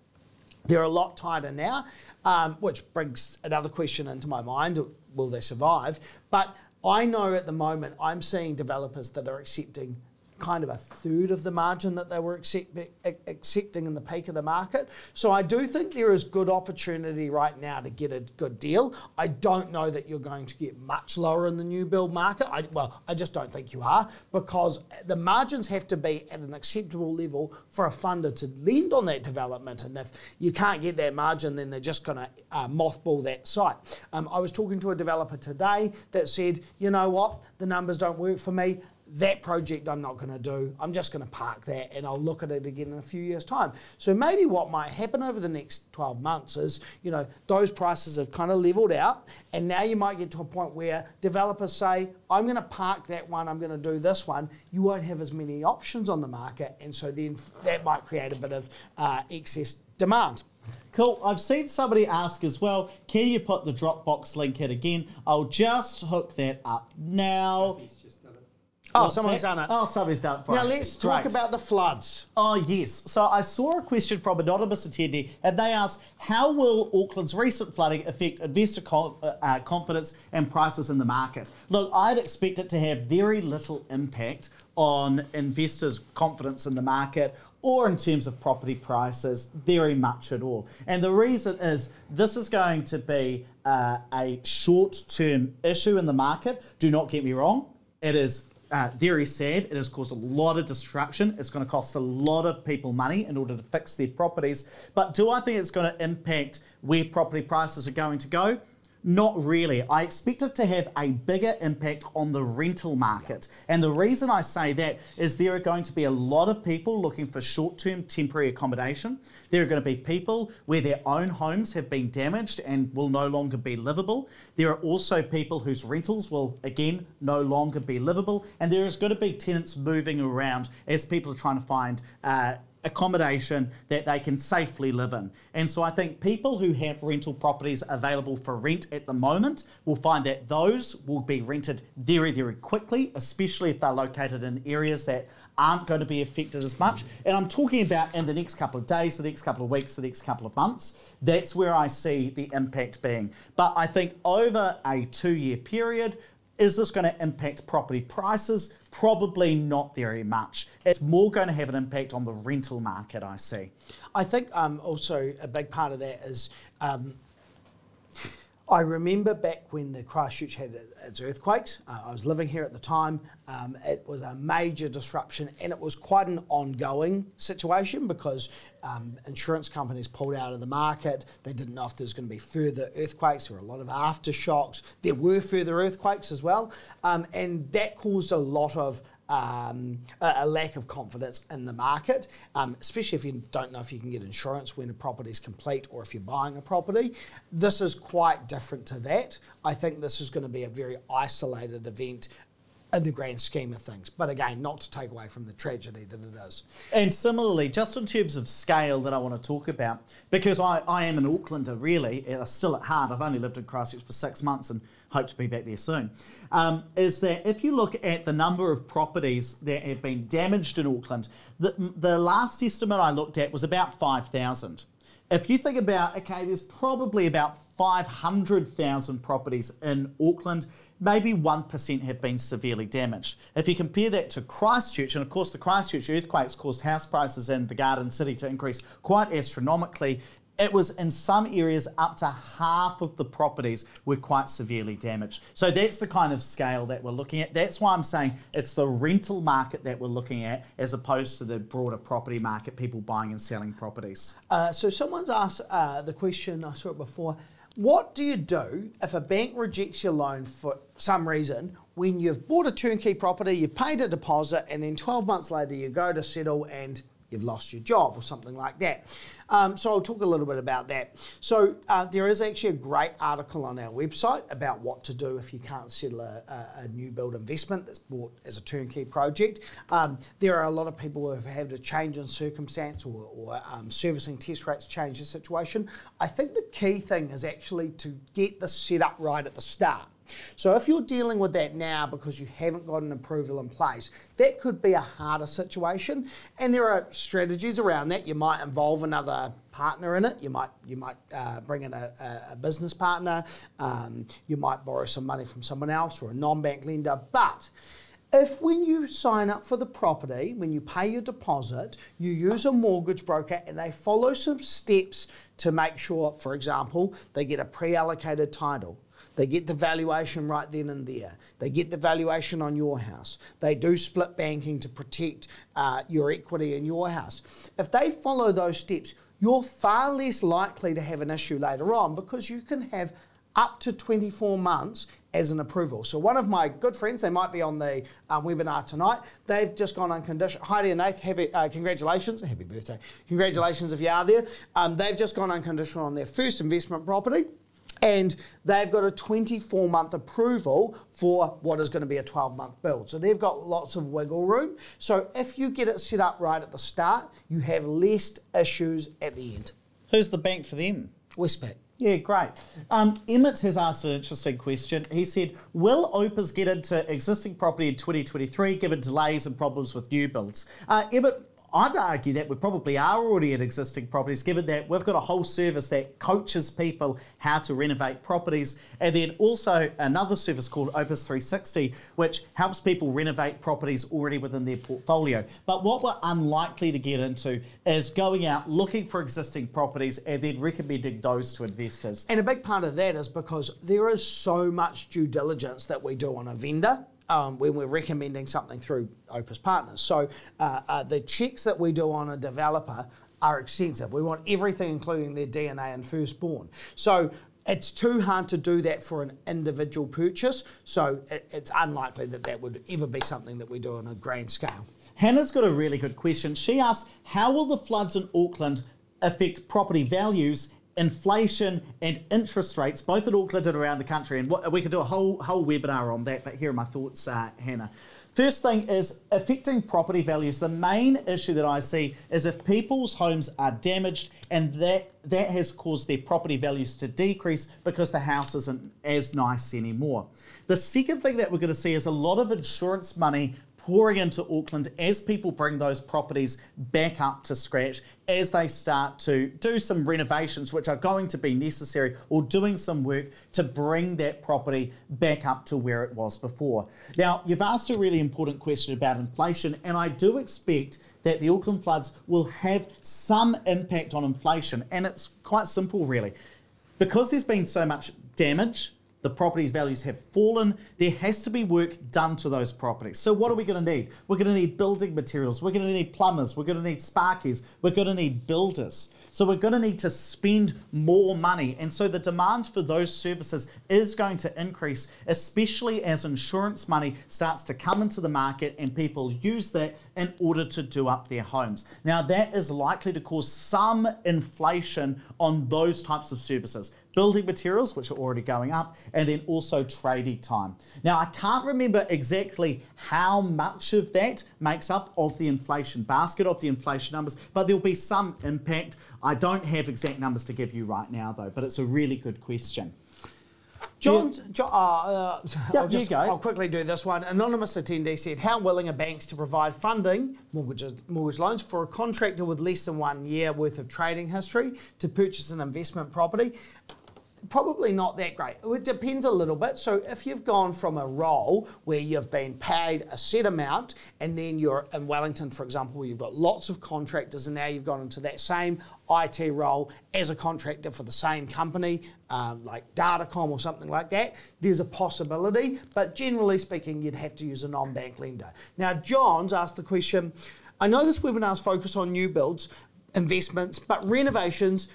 They're a lot tighter now, um, which brings another question into my mind: Will they survive? But I know at the moment I'm seeing developers that are accepting kind of a third of the margin that they were accept, accepting in the peak of the market. So I do think there is good opportunity right now to get a good deal. I don't know that you're going to get much lower in the new build market. I, well, I just don't think you are because the margins have to be at an acceptable level for a funder to lend on that development. And if you can't get that margin, then they're just going to uh, mothball that site. Um, I was talking to a developer today that said, you know what, the numbers don't work for me that project I'm not going to do. I'm just going to park that and I'll look at it again in a few years' time. So maybe what might happen over the next 12 months is, you know, those prices have kind of leveled out and now you might get to a point where developers say, I'm going to park that one, I'm going to do this one. You won't have as many options on the market and so then that might create a bit of uh, excess demand. Cool. I've seen somebody ask as well, can you put the Dropbox link in again? I'll just hook that up now. Oh, someone's done it. Oh, somebody's done it for now us. Now let's talk Great. about the floods. Oh, yes. So I saw a question from anonymous attendee, and they asked, how will Auckland's recent flooding affect investor com- uh, uh, confidence and prices in the market? Look, I'd expect it to have very little impact on investors' confidence in the market or in terms of property prices, very much at all. And the reason is this is going to be uh, a short term issue in the market. Do not get me wrong, it is uh, very sad. It has caused a lot of destruction. It's going to cost a lot of people money in order to fix their properties. But do I think it's going to impact where property prices are going to go? Not really. I expect it to have a bigger impact on the rental market. And the reason I say that is there are going to be a lot of people looking for short term temporary accommodation. There are going to be people where their own homes have been damaged and will no longer be livable. There are also people whose rentals will, again, no longer be livable. And there is going to be tenants moving around as people are trying to find. Uh, accommodation that they can safely live in. And so I think people who have rental properties available for rent at the moment will find that those will be rented very, very quickly, especially if they're located in areas that aren't going to be affected as much. And I'm talking about in the next couple of days, the next couple of weeks, the next couple of months. That's where I see the impact being. But I think over a two year period, is this going to impact property prices? Probably not very much. It's more going to have an impact on the rental market, I see. I think um, also a big part of that is um, I remember back when the Christchurch had its earthquakes. Uh, I was living here at the time. Um, it was a major disruption, and it was quite an ongoing situation because um, insurance companies pulled out of the market. They didn't know if there was going to be further earthquakes. There were a lot of aftershocks. There were further earthquakes as well, um, and that caused a lot of um, a, lack of confidence in the market, um, especially if you don't know if you can get insurance when a property is complete or if you're buying a property. This is quite different to that. I think this is going to be a very isolated event in the grand scheme of things. But again, not to take away from the tragedy that it is. And similarly, just in terms of scale that I want to talk about, because I, I am an Aucklander really, still at heart, I've only lived in Christchurch for six months and hope to be back there soon, um, is that if you look at the number of properties that have been damaged in Auckland, the, the last estimate I looked at was about 5,000. If you think about, okay, there's probably about 500,000 properties in Auckland, maybe 1% have been severely damaged. If you compare that to Christchurch, and of course the Christchurch earthquakes caused house prices in the Garden City to increase quite astronomically, it was in some areas up to half of the properties were quite severely damaged. So that's the kind of scale that we're looking at. That's why I'm saying it's the rental market that we're looking at as opposed to the broader property market, people buying and selling properties. Uh, so someone's asked uh, the question, I saw it before. What do you do if a bank rejects your loan for some reason when you've bought a turnkey property, you've paid a deposit, and then 12 months later you go to settle and you've lost your job or something like that. Um, so I'll talk a little bit about that. So uh, there is actually a great article on our website about what to do if you can't settle a, a, a new build investment that's bought as a turnkey project. Um, there are a lot of people who have had a change in circumstance or, or um, servicing test rates change the situation. I think the key thing is actually to get the setup right at the start. So if you're dealing with that now because you haven't got an approval in place, that could be a harder situation. And there are strategies around that. You might involve another partner in it. You might you might uh, bring in a, a business partner. Um, you might borrow some money from someone else or a non-bank lender. But if when you sign up for the property, when you pay your deposit, you use a mortgage broker and they follow some steps to make sure, for example, they get a pre-allocated title they get the valuation right then and there. They get the valuation on your house. They do split banking to protect uh, your equity in your house. If they follow those steps, you're far less likely to have an issue later on because you can have up to 24 months as an approval. So one of my good friends, they might be on the um, webinar tonight. They've just gone unconditional. Heidi and Nath, happy, uh, congratulations, happy birthday, congratulations if you are there. Um, they've just gone unconditional on their first investment property and they've got a 24 month approval for what is going to be a 12 month build. So they've got lots of wiggle room. So if you get it set up right at the start, you have less issues at the end. Who's the bank for them? Westpac. Yeah, great. Um, Emmett has asked an interesting question. He said, Will Opus get into existing property in 2023 given delays and problems with new builds? Uh, Emmett, I'd argue that we probably are already at existing properties, given that we've got a whole service that coaches people how to renovate properties, and then also another service called Opus 360, which helps people renovate properties already within their portfolio. But what we're unlikely to get into is going out looking for existing properties and then recommending those to investors. And a big part of that is because there is so much due diligence that we do on a vendor um, when we're recommending something through Opus Partners. So uh, uh, the checks that we do on a developer are extensive. We want everything, including their DNA and firstborn. So it's too hard to do that for an individual purchase. So it, it's unlikely that that would ever be something that we do on a grand scale. Hannah's got a really good question. She asks, how will the floods in Auckland affect property values inflation and interest rates, both in Auckland and around the country. And we could do a whole whole webinar on that, but here are my thoughts, uh, Hannah. First thing is affecting property values. The main issue that I see is if people's homes are damaged and that that has caused their property values to decrease because the house isn't as nice anymore. The second thing that we're going to see is a lot of insurance money pouring into Auckland as people bring those properties back up to scratch, as they start to do some renovations, which are going to be necessary, or doing some work to bring that property back up to where it was before. Now, you've asked a really important question about inflation, and I do expect that the Auckland floods will have some impact on inflation, and it's quite simple, really. Because there's been so much damage the property's values have fallen, there has to be work done to those properties. So, what are we going to need? We're going to need building materials, we're going to need plumbers, we're going to need sparkies, we're going to need builders. So we're going to need to spend more money. And so the demand for those services is going to increase, especially as insurance money starts to come into the market and people use that in order to do up their homes. Now, that is likely to cause some inflation on those types of services building materials, which are already going up, and then also tradie time. Now, I can't remember exactly how much of that makes up of the inflation basket, of the inflation numbers, but there'll be some impact. I don't have exact numbers to give you right now, though, but it's a really good question. John, John uh, uh, yep, I'll, just. I'll quickly do this one. Anonymous attendee said, How willing are banks to provide funding, mortgage, mortgage loans, for a contractor with less than one year worth of trading history to purchase an investment property? Probably not that great. It depends a little bit. So if you've gone from a role where you've been paid a set amount and then you're in Wellington, for example, where you've got lots of contractors and now you've gone into that same IT role as a contractor for the same company, um, like Datacom or something like that, there's a possibility. But generally speaking, you'd have to use a non-bank lender. Now, John's asked the question, I know this webinar's focus on new builds, investments, but renovations,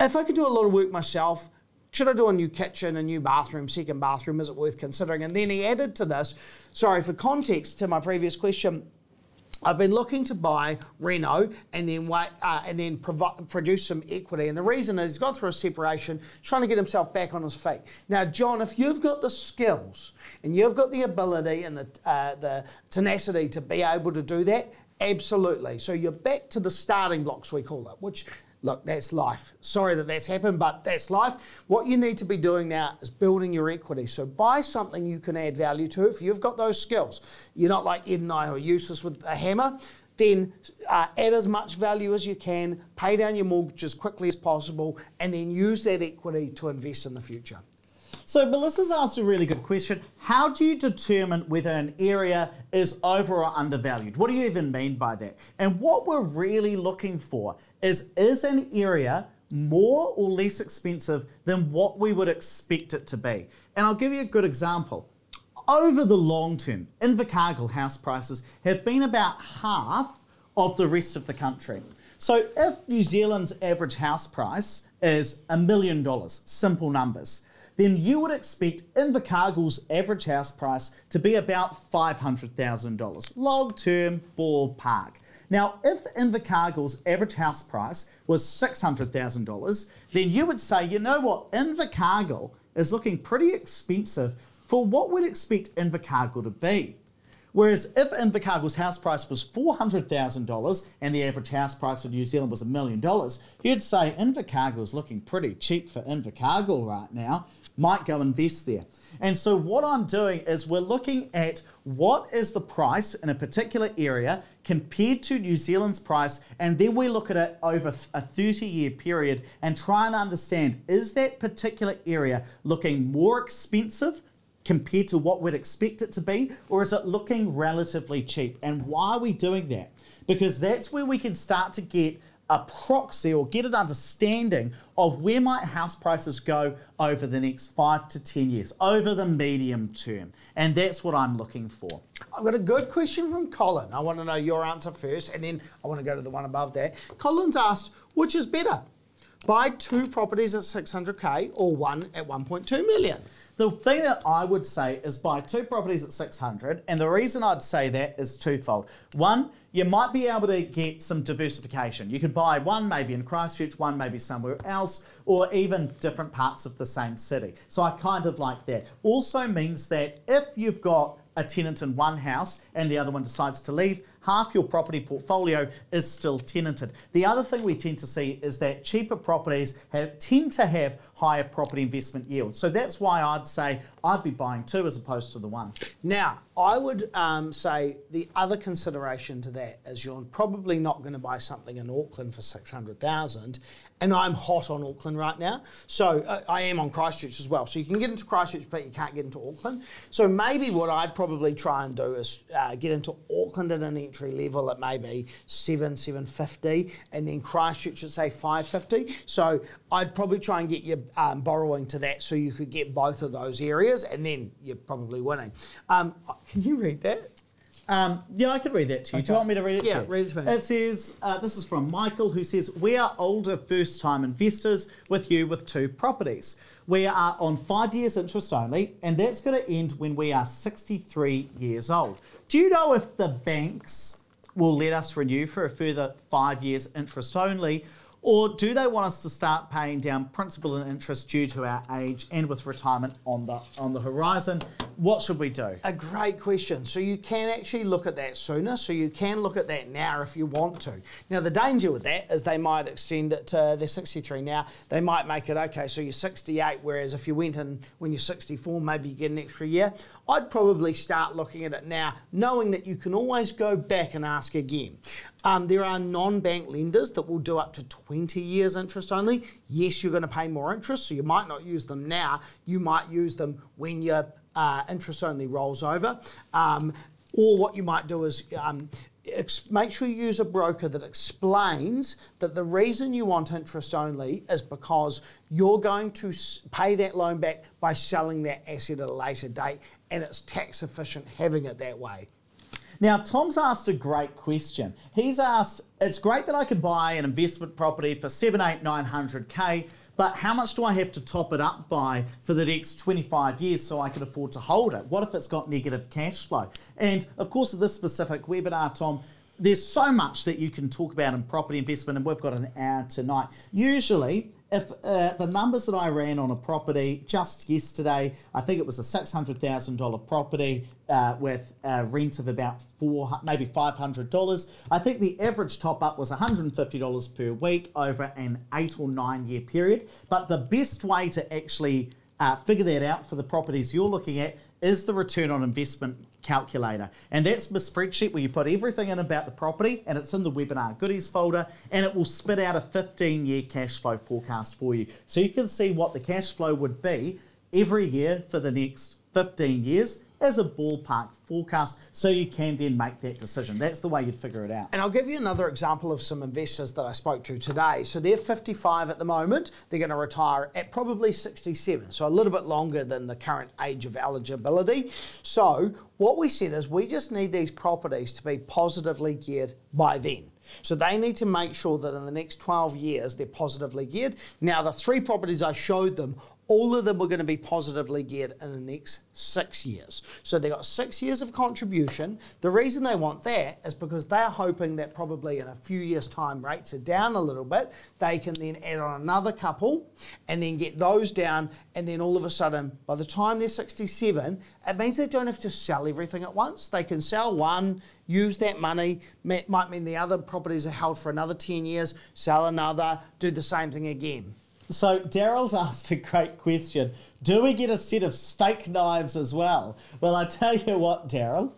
if I could do a lot of work myself, should I do a new kitchen, a new bathroom, second bathroom? Is it worth considering? And then he added to this, sorry, for context to my previous question, I've been looking to buy Reno and then wait, uh, and then produce some equity. And the reason is he's gone through a separation, trying to get himself back on his feet. Now, John, if you've got the skills and you've got the ability and the uh, the tenacity to be able to do that, absolutely. So you're back to the starting blocks we call it, which look, that's life. Sorry that that's happened, but that's life. What you need to be doing now is building your equity. So buy something you can add value to. If you've got those skills, you're not like Ed and I who are useless with a hammer. Then uh, add as much value as you can, pay down your mortgage as quickly as possible, and then use that equity to invest in the future. So Melissa's asked a really good question. How do you determine whether an area is over or undervalued? What do you even mean by that? And what we're really looking for is is an area more or less expensive than what we would expect it to be? And I'll give you a good example. Over the long term, Invercargill house prices have been about half of the rest of the country. So if New Zealand's average house price is a million dollars, simple numbers, then you would expect Invercargill's average house price to be about $500,000, long term ballpark. Now, if Invercargill's average house price was $600,000, then you would say, you know what, Invercargill is looking pretty expensive for what we'd expect Invercargill to be. Whereas if Invercargill's house price was $400,000 and the average house price in New Zealand was a million dollars, you'd say Invercargill's looking pretty cheap for Invercargill right now might go invest there. And so what I'm doing is we're looking at what is the price in a particular area compared to New Zealand's price, and then we look at it over a 30 year period and try and understand is that particular area looking more expensive compared to what we'd expect it to be, or is it looking relatively cheap? And why are we doing that? Because that's where we can start to get a proxy or get an understanding of where might house prices go over the next five to 10 years, over the medium term. And that's what I'm looking for. I've got a good question from Colin. I want to know your answer first, and then I want to go to the one above that. Colin's asked, which is better? Buy two properties at 600k or one at 1.2 million? The thing that I would say is buy two properties at 600, and the reason I'd say that is twofold. One, you might be able to get some diversification. You could buy one maybe in Christchurch, one maybe somewhere else, or even different parts of the same city. So I kind of like that. Also means that if you've got a tenant in one house and the other one decides to leave, half your property portfolio is still tenanted. The other thing we tend to see is that cheaper properties have, tend to have higher property investment yield. So that's why I'd say I'd be buying two as opposed to the one. Now, I would um, say the other consideration to that is you're probably not going to buy something in Auckland for 600,000 and I'm hot on Auckland right now. So uh, I am on Christchurch as well. So you can get into Christchurch, but you can't get into Auckland. So maybe what I'd probably try and do is uh, get into Auckland at an entry level at maybe seven, seven fifty, and then Christchurch at say five fifty. So I'd probably try and get you um, borrowing to that, so you could get both of those areas, and then you're probably winning. Um, can you read that? Um, yeah, I could read that to you. Do you want me to read it Yeah, read it to me. It says, uh, this is from Michael, who says, We are older first time investors with you with two properties. We are on five years interest only, and that's going to end when we are 63 years old. Do you know if the banks will let us renew for a further five years interest only? Or do they want us to start paying down principal and interest due to our age and with retirement on the on the horizon? What should we do? A great question. So you can actually look at that sooner. So you can look at that now if you want to. Now the danger with that is they might extend it to they're 63 now. They might make it okay. So you're 68. Whereas if you went in when you're 64, maybe you get an extra year. I'd probably start looking at it now, knowing that you can always go back and ask again. Um, there are non-bank lenders that will do up to 20 years interest only. Yes, you're going to pay more interest, so you might not use them now. You might use them when your uh, interest only rolls over. Um, or what you might do is um, ex- make sure you use a broker that explains that the reason you want interest only is because you're going to s- pay that loan back by selling that asset at a later date, and it's tax efficient having it that way. Now, Tom's asked a great question. He's asked, it's great that I could buy an investment property for seven, eight, nine hundred K, but how much do I have to top it up by for the next 25 years so I can afford to hold it? What if it's got negative cash flow? And of course, this specific webinar, Tom, there's so much that you can talk about in property investment, and we've got an hour tonight. Usually, if uh, the numbers that I ran on a property just yesterday, I think it was a six hundred thousand dollar property uh, with a rent of about four, maybe five hundred dollars. I think the average top up was one hundred and fifty dollars per week over an eight or nine year period. But the best way to actually uh, figure that out for the properties you're looking at is the return on investment calculator. And that's the spreadsheet where you put everything in about the property and it's in the webinar goodies folder and it will spit out a 15 year cash flow forecast for you. So you can see what the cash flow would be every year for the next 15 years as a ballpark forecast so you can then make that decision. That's the way you'd figure it out. And I'll give you another example of some investors that I spoke to today. So they're 55 at the moment. They're going to retire at probably 67, so a little bit longer than the current age of eligibility. So what we said is we just need these properties to be positively geared by then. So they need to make sure that in the next 12 years they're positively geared. Now, the three properties I showed them, all of them were going to be positively geared in the next six years. So they got six years of contribution. The reason they want that is because they're hoping that probably in a few years' time rates are down a little bit. They can then add on another couple and then get those down. And then all of a sudden, by the time they're 67, it means they don't have to sell everything at once. They can sell one, use that money, might mean the other properties are held for another 10 years, sell another, do the same thing again. So Daryl's asked a great question. Do we get a set of steak knives as well? Well, I tell you what, Daryl.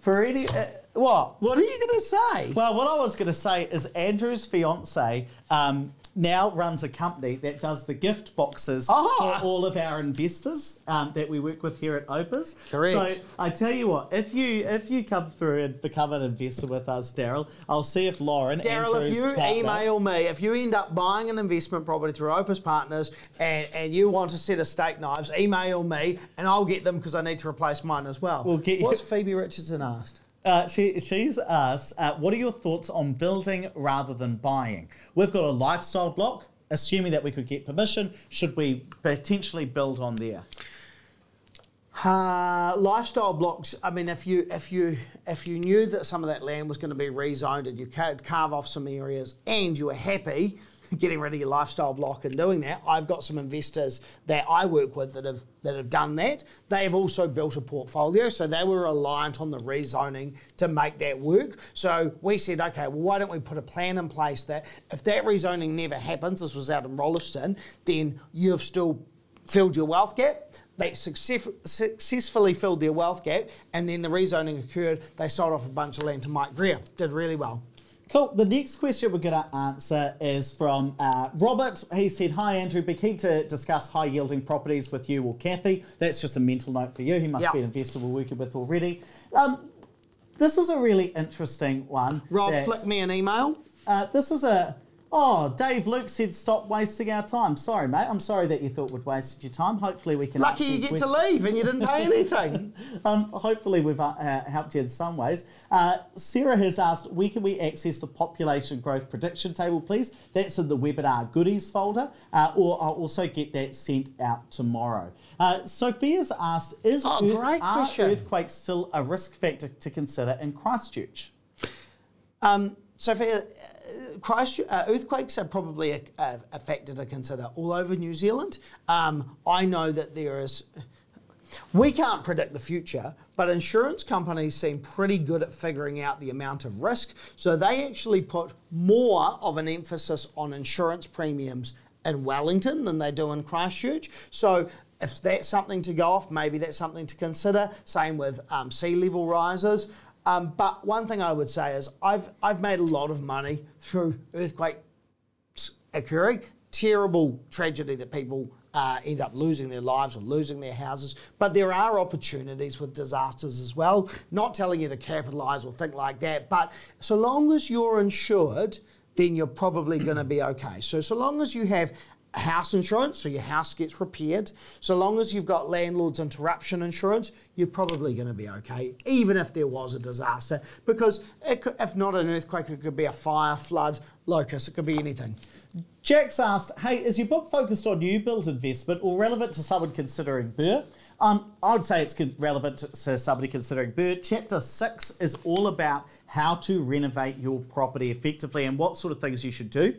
For any uh, what? What are you going to say? Well, what I was going to say is Andrew's fiance um, now runs a company that does the gift boxes for all of our investors um, that we work with here at Opus. Correct. So I tell you what, if you if you come through and become an investor with us, Daryl, I'll see if Lauren, Daryl, if you partner- email me, if you end up buying an investment property through Opus Partners and, and you want a set of steak knives, email me and I'll get them because I need to replace mine as well. We'll get you- What's Phoebe Richardson asked? Uh, she, she's asked, uh, what are your thoughts on building rather than buying? We've got a lifestyle block. Assuming that we could get permission, should we potentially build on there? Uh, lifestyle blocks. I mean, if you if you if you knew that some of that land was going to be rezoned and you could carve off some areas and you were happy getting rid of your lifestyle block and doing that, I've got some investors that I work with that have that have done that. They've also built a portfolio, so they were reliant on the rezoning to make that work. So we said, okay, well, why don't we put a plan in place that if that rezoning never happens, this was out in Rolleston, then you've still filled your wealth gap. They success, successfully filled their wealth gap, and then the rezoning occurred. They sold off a bunch of land to Mike Greer. Did really well. Cool. The next question we're going to answer is from uh, Robert. He said, Hi, Andrew. Be keen to discuss high yielding properties with you or Kathy. That's just a mental note for you. He must Yep. be an investor we're working with already. Um, this is a really interesting one. Rob, that- flick me an email. Uh, this is a. Oh, Dave Luke said stop wasting our time. Sorry, mate. I'm sorry that you thought we'd wasted your time. Hopefully we can. Lucky you get to leave and you didn't pay anything. Um, hopefully we've uh, helped you in some ways. Uh, Sarah has asked, where can we access the population growth prediction table, please? That's in the webinar goodies folder, uh, or I'll also get that sent out tomorrow. Uh, Sophia's asked, is Oh, earth- are earthquakes still a risk factor to consider in Christchurch? Um, Sophia, Christ, uh, earthquakes are probably a, a, a factor to consider all over New Zealand. Um, I know that there is. We can't predict the future, but insurance companies seem pretty good at figuring out the amount of risk. So they actually put more of an emphasis on insurance premiums in Wellington than they do in Christchurch. So if that's something to go off, maybe that's something to consider. Same with um, sea level rises. Um, but one thing I would say is I've I've made a lot of money through earthquake occurring. Terrible tragedy that people uh, end up losing their lives or losing their houses. But there are opportunities with disasters as well. Not telling you to capitalise or think like that, but so long as you're insured, then you're probably going to be okay. So so long as you have house insurance, so your house gets repaired. So long as you've got landlord's interruption insurance, you're probably going to be okay, even if there was a disaster. Because could, if not an earthquake, it could be a fire, flood, locust, it could be anything. Jack's asked, hey, is your book focused on new build investment or relevant to someone considering Burr? Um, I would say it's relevant to, somebody considering Burr. Chapter 6 is all about how to renovate your property effectively and what sort of things you should do.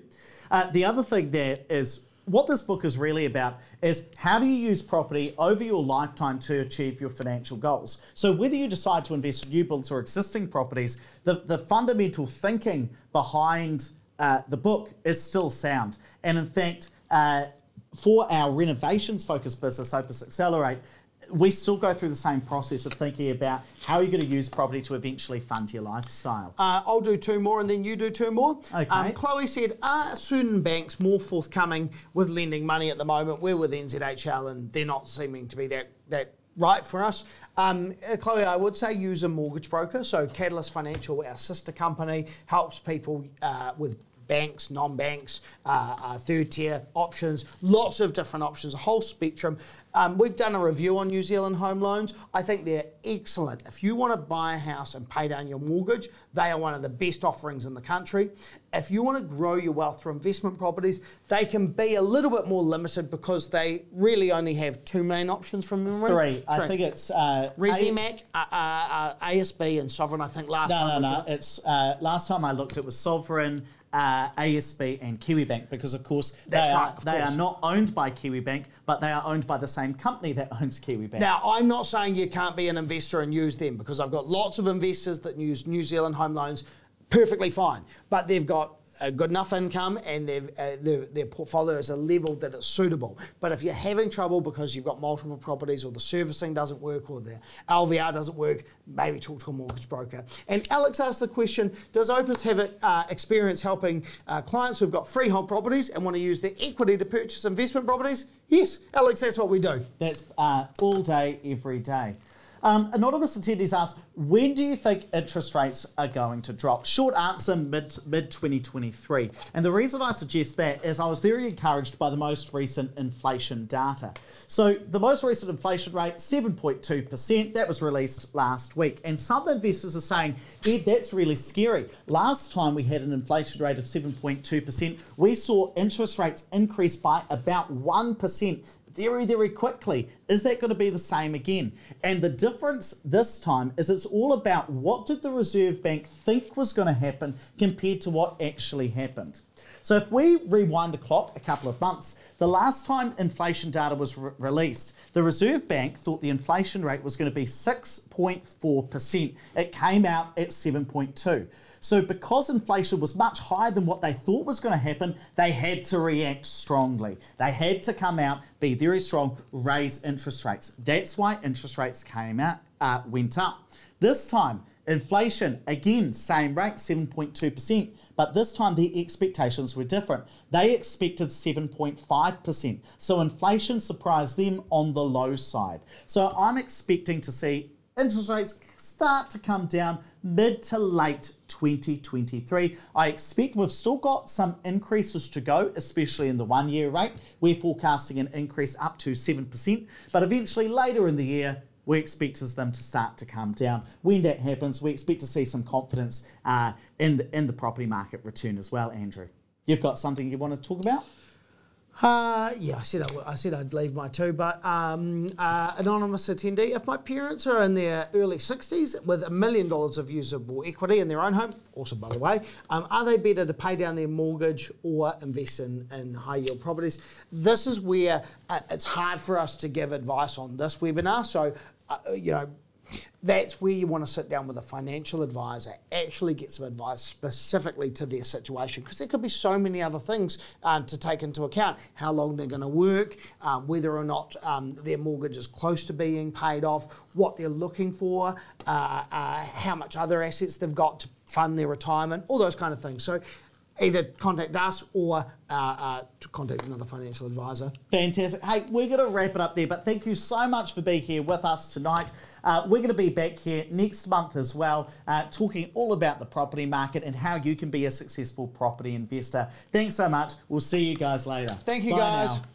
Uh, the other thing there is what this book is really about is how do you use property over your lifetime to achieve your financial goals. So whether you decide to invest in new builds or existing properties, the, the fundamental thinking behind uh, the book is still sound. And in fact, uh, for our renovations focused business, Opus Accelerate, we still go through the same process of thinking about how you're going to use property to eventually fund your lifestyle. Uh, I'll do two more and then you do two more. Okay. Um, Chloe said, Are certain banks more forthcoming with lending money at the moment? We're with NZHL and they're not seeming to be that, that right for us. Um, uh, Chloe, I would say use a mortgage broker. So Catalyst Financial, our sister company, helps people uh, with banks, non-banks, uh, uh, third tier options, lots of different options, a whole spectrum. Um, we've done a review on New Zealand home loans. I think they're excellent. If you want to buy a house and pay down your mortgage, they are one of the best offerings in the country. If you want to grow your wealth through investment properties, they can be a little bit more limited because they really only have two main options from memory. Three. I think it's uh, Resimac, uh, uh, uh, ASB, and Sovereign. I think last No, time. no, we no. It's uh, last time I looked, it was Sovereign, uh, ASB, and KiwiBank because, of course, they That's are of they course. are not owned by KiwiBank, but they are owned by the same company that owns KiwiBank. Now, I'm not saying you can't be an investor and use them because I've got lots of investors that use New Zealand home loans perfectly fine, but they've got a good enough income and uh, their, their portfolio is a level that it's suitable. But if you're having trouble because you've got multiple properties or the servicing doesn't work or the LVR doesn't work, maybe talk to a mortgage broker. And Alex asked the question Does Opus have uh, experience helping uh, clients who've got freehold properties and want to use their equity to purchase investment properties? Yes, Alex, that's what we do. That's uh, all day, every day. Um, anonymous attendees asked, when do you think interest rates are going to drop? Short answer, mid mid 2023. And the reason I suggest that is I was very encouraged by the most recent inflation data. So the most recent inflation rate, 7.2%, that was released last week. And some investors are saying, Ed, that's really scary. Last time we had an inflation rate of 7.2%, we saw interest rates increase by about 1% very, very quickly. Is that going to be the same again? And the difference this time is it's all about what did the Reserve Bank think was going to happen compared to what actually happened. So if we rewind the clock a couple of months, the last time inflation data was re- released, the Reserve Bank thought the inflation rate was going to be 6.4%. It came out at 7.2. So because inflation was much higher than what they thought was going to happen, they had to react strongly. They had to come out, be very strong, raise interest rates. That's why interest rates came out, uh, went up. This time, inflation again same rate, 7.2%. But this time the expectations were different. They expected 7.5%. So inflation surprised them on the low side. So I'm expecting to see interest rates start to come down mid to late 2023. I expect we've still got some increases to go, especially in the one year rate. We're forecasting an increase up to 7%, but eventually later in the year, we expect them to start to come down. When that happens, we expect to see some confidence uh, in, the, in the property market return as well, Andrew. You've got something you want to talk about? Uh, yeah, I said I, I said I'd leave my two, but um, uh, anonymous attendee. If my parents are in their early sixties with a million dollars of usable equity in their own home, also by the way, um, are they better to pay down their mortgage or invest in, in high yield properties? This is where uh, it's hard for us to give advice on this webinar. So, uh, you know. That's where you want to sit down with a financial advisor, actually get some advice specifically to their situation, because there could be so many other things um, to take into account. How long they're going to work, um, whether or not um, their mortgage is close to being paid off, what they're looking for, uh, uh, how much other assets they've got to fund their retirement, all those kind of things. So either contact us or uh, uh, contact another financial advisor. Fantastic. Hey, we're going to wrap it up there, but thank you so much for being here with us tonight. Uh, we're going to be back here next month as well, uh, talking all about the property market and how you can be a successful property investor. Thanks so much. We'll see you guys later. Thank you, Bye guys. now.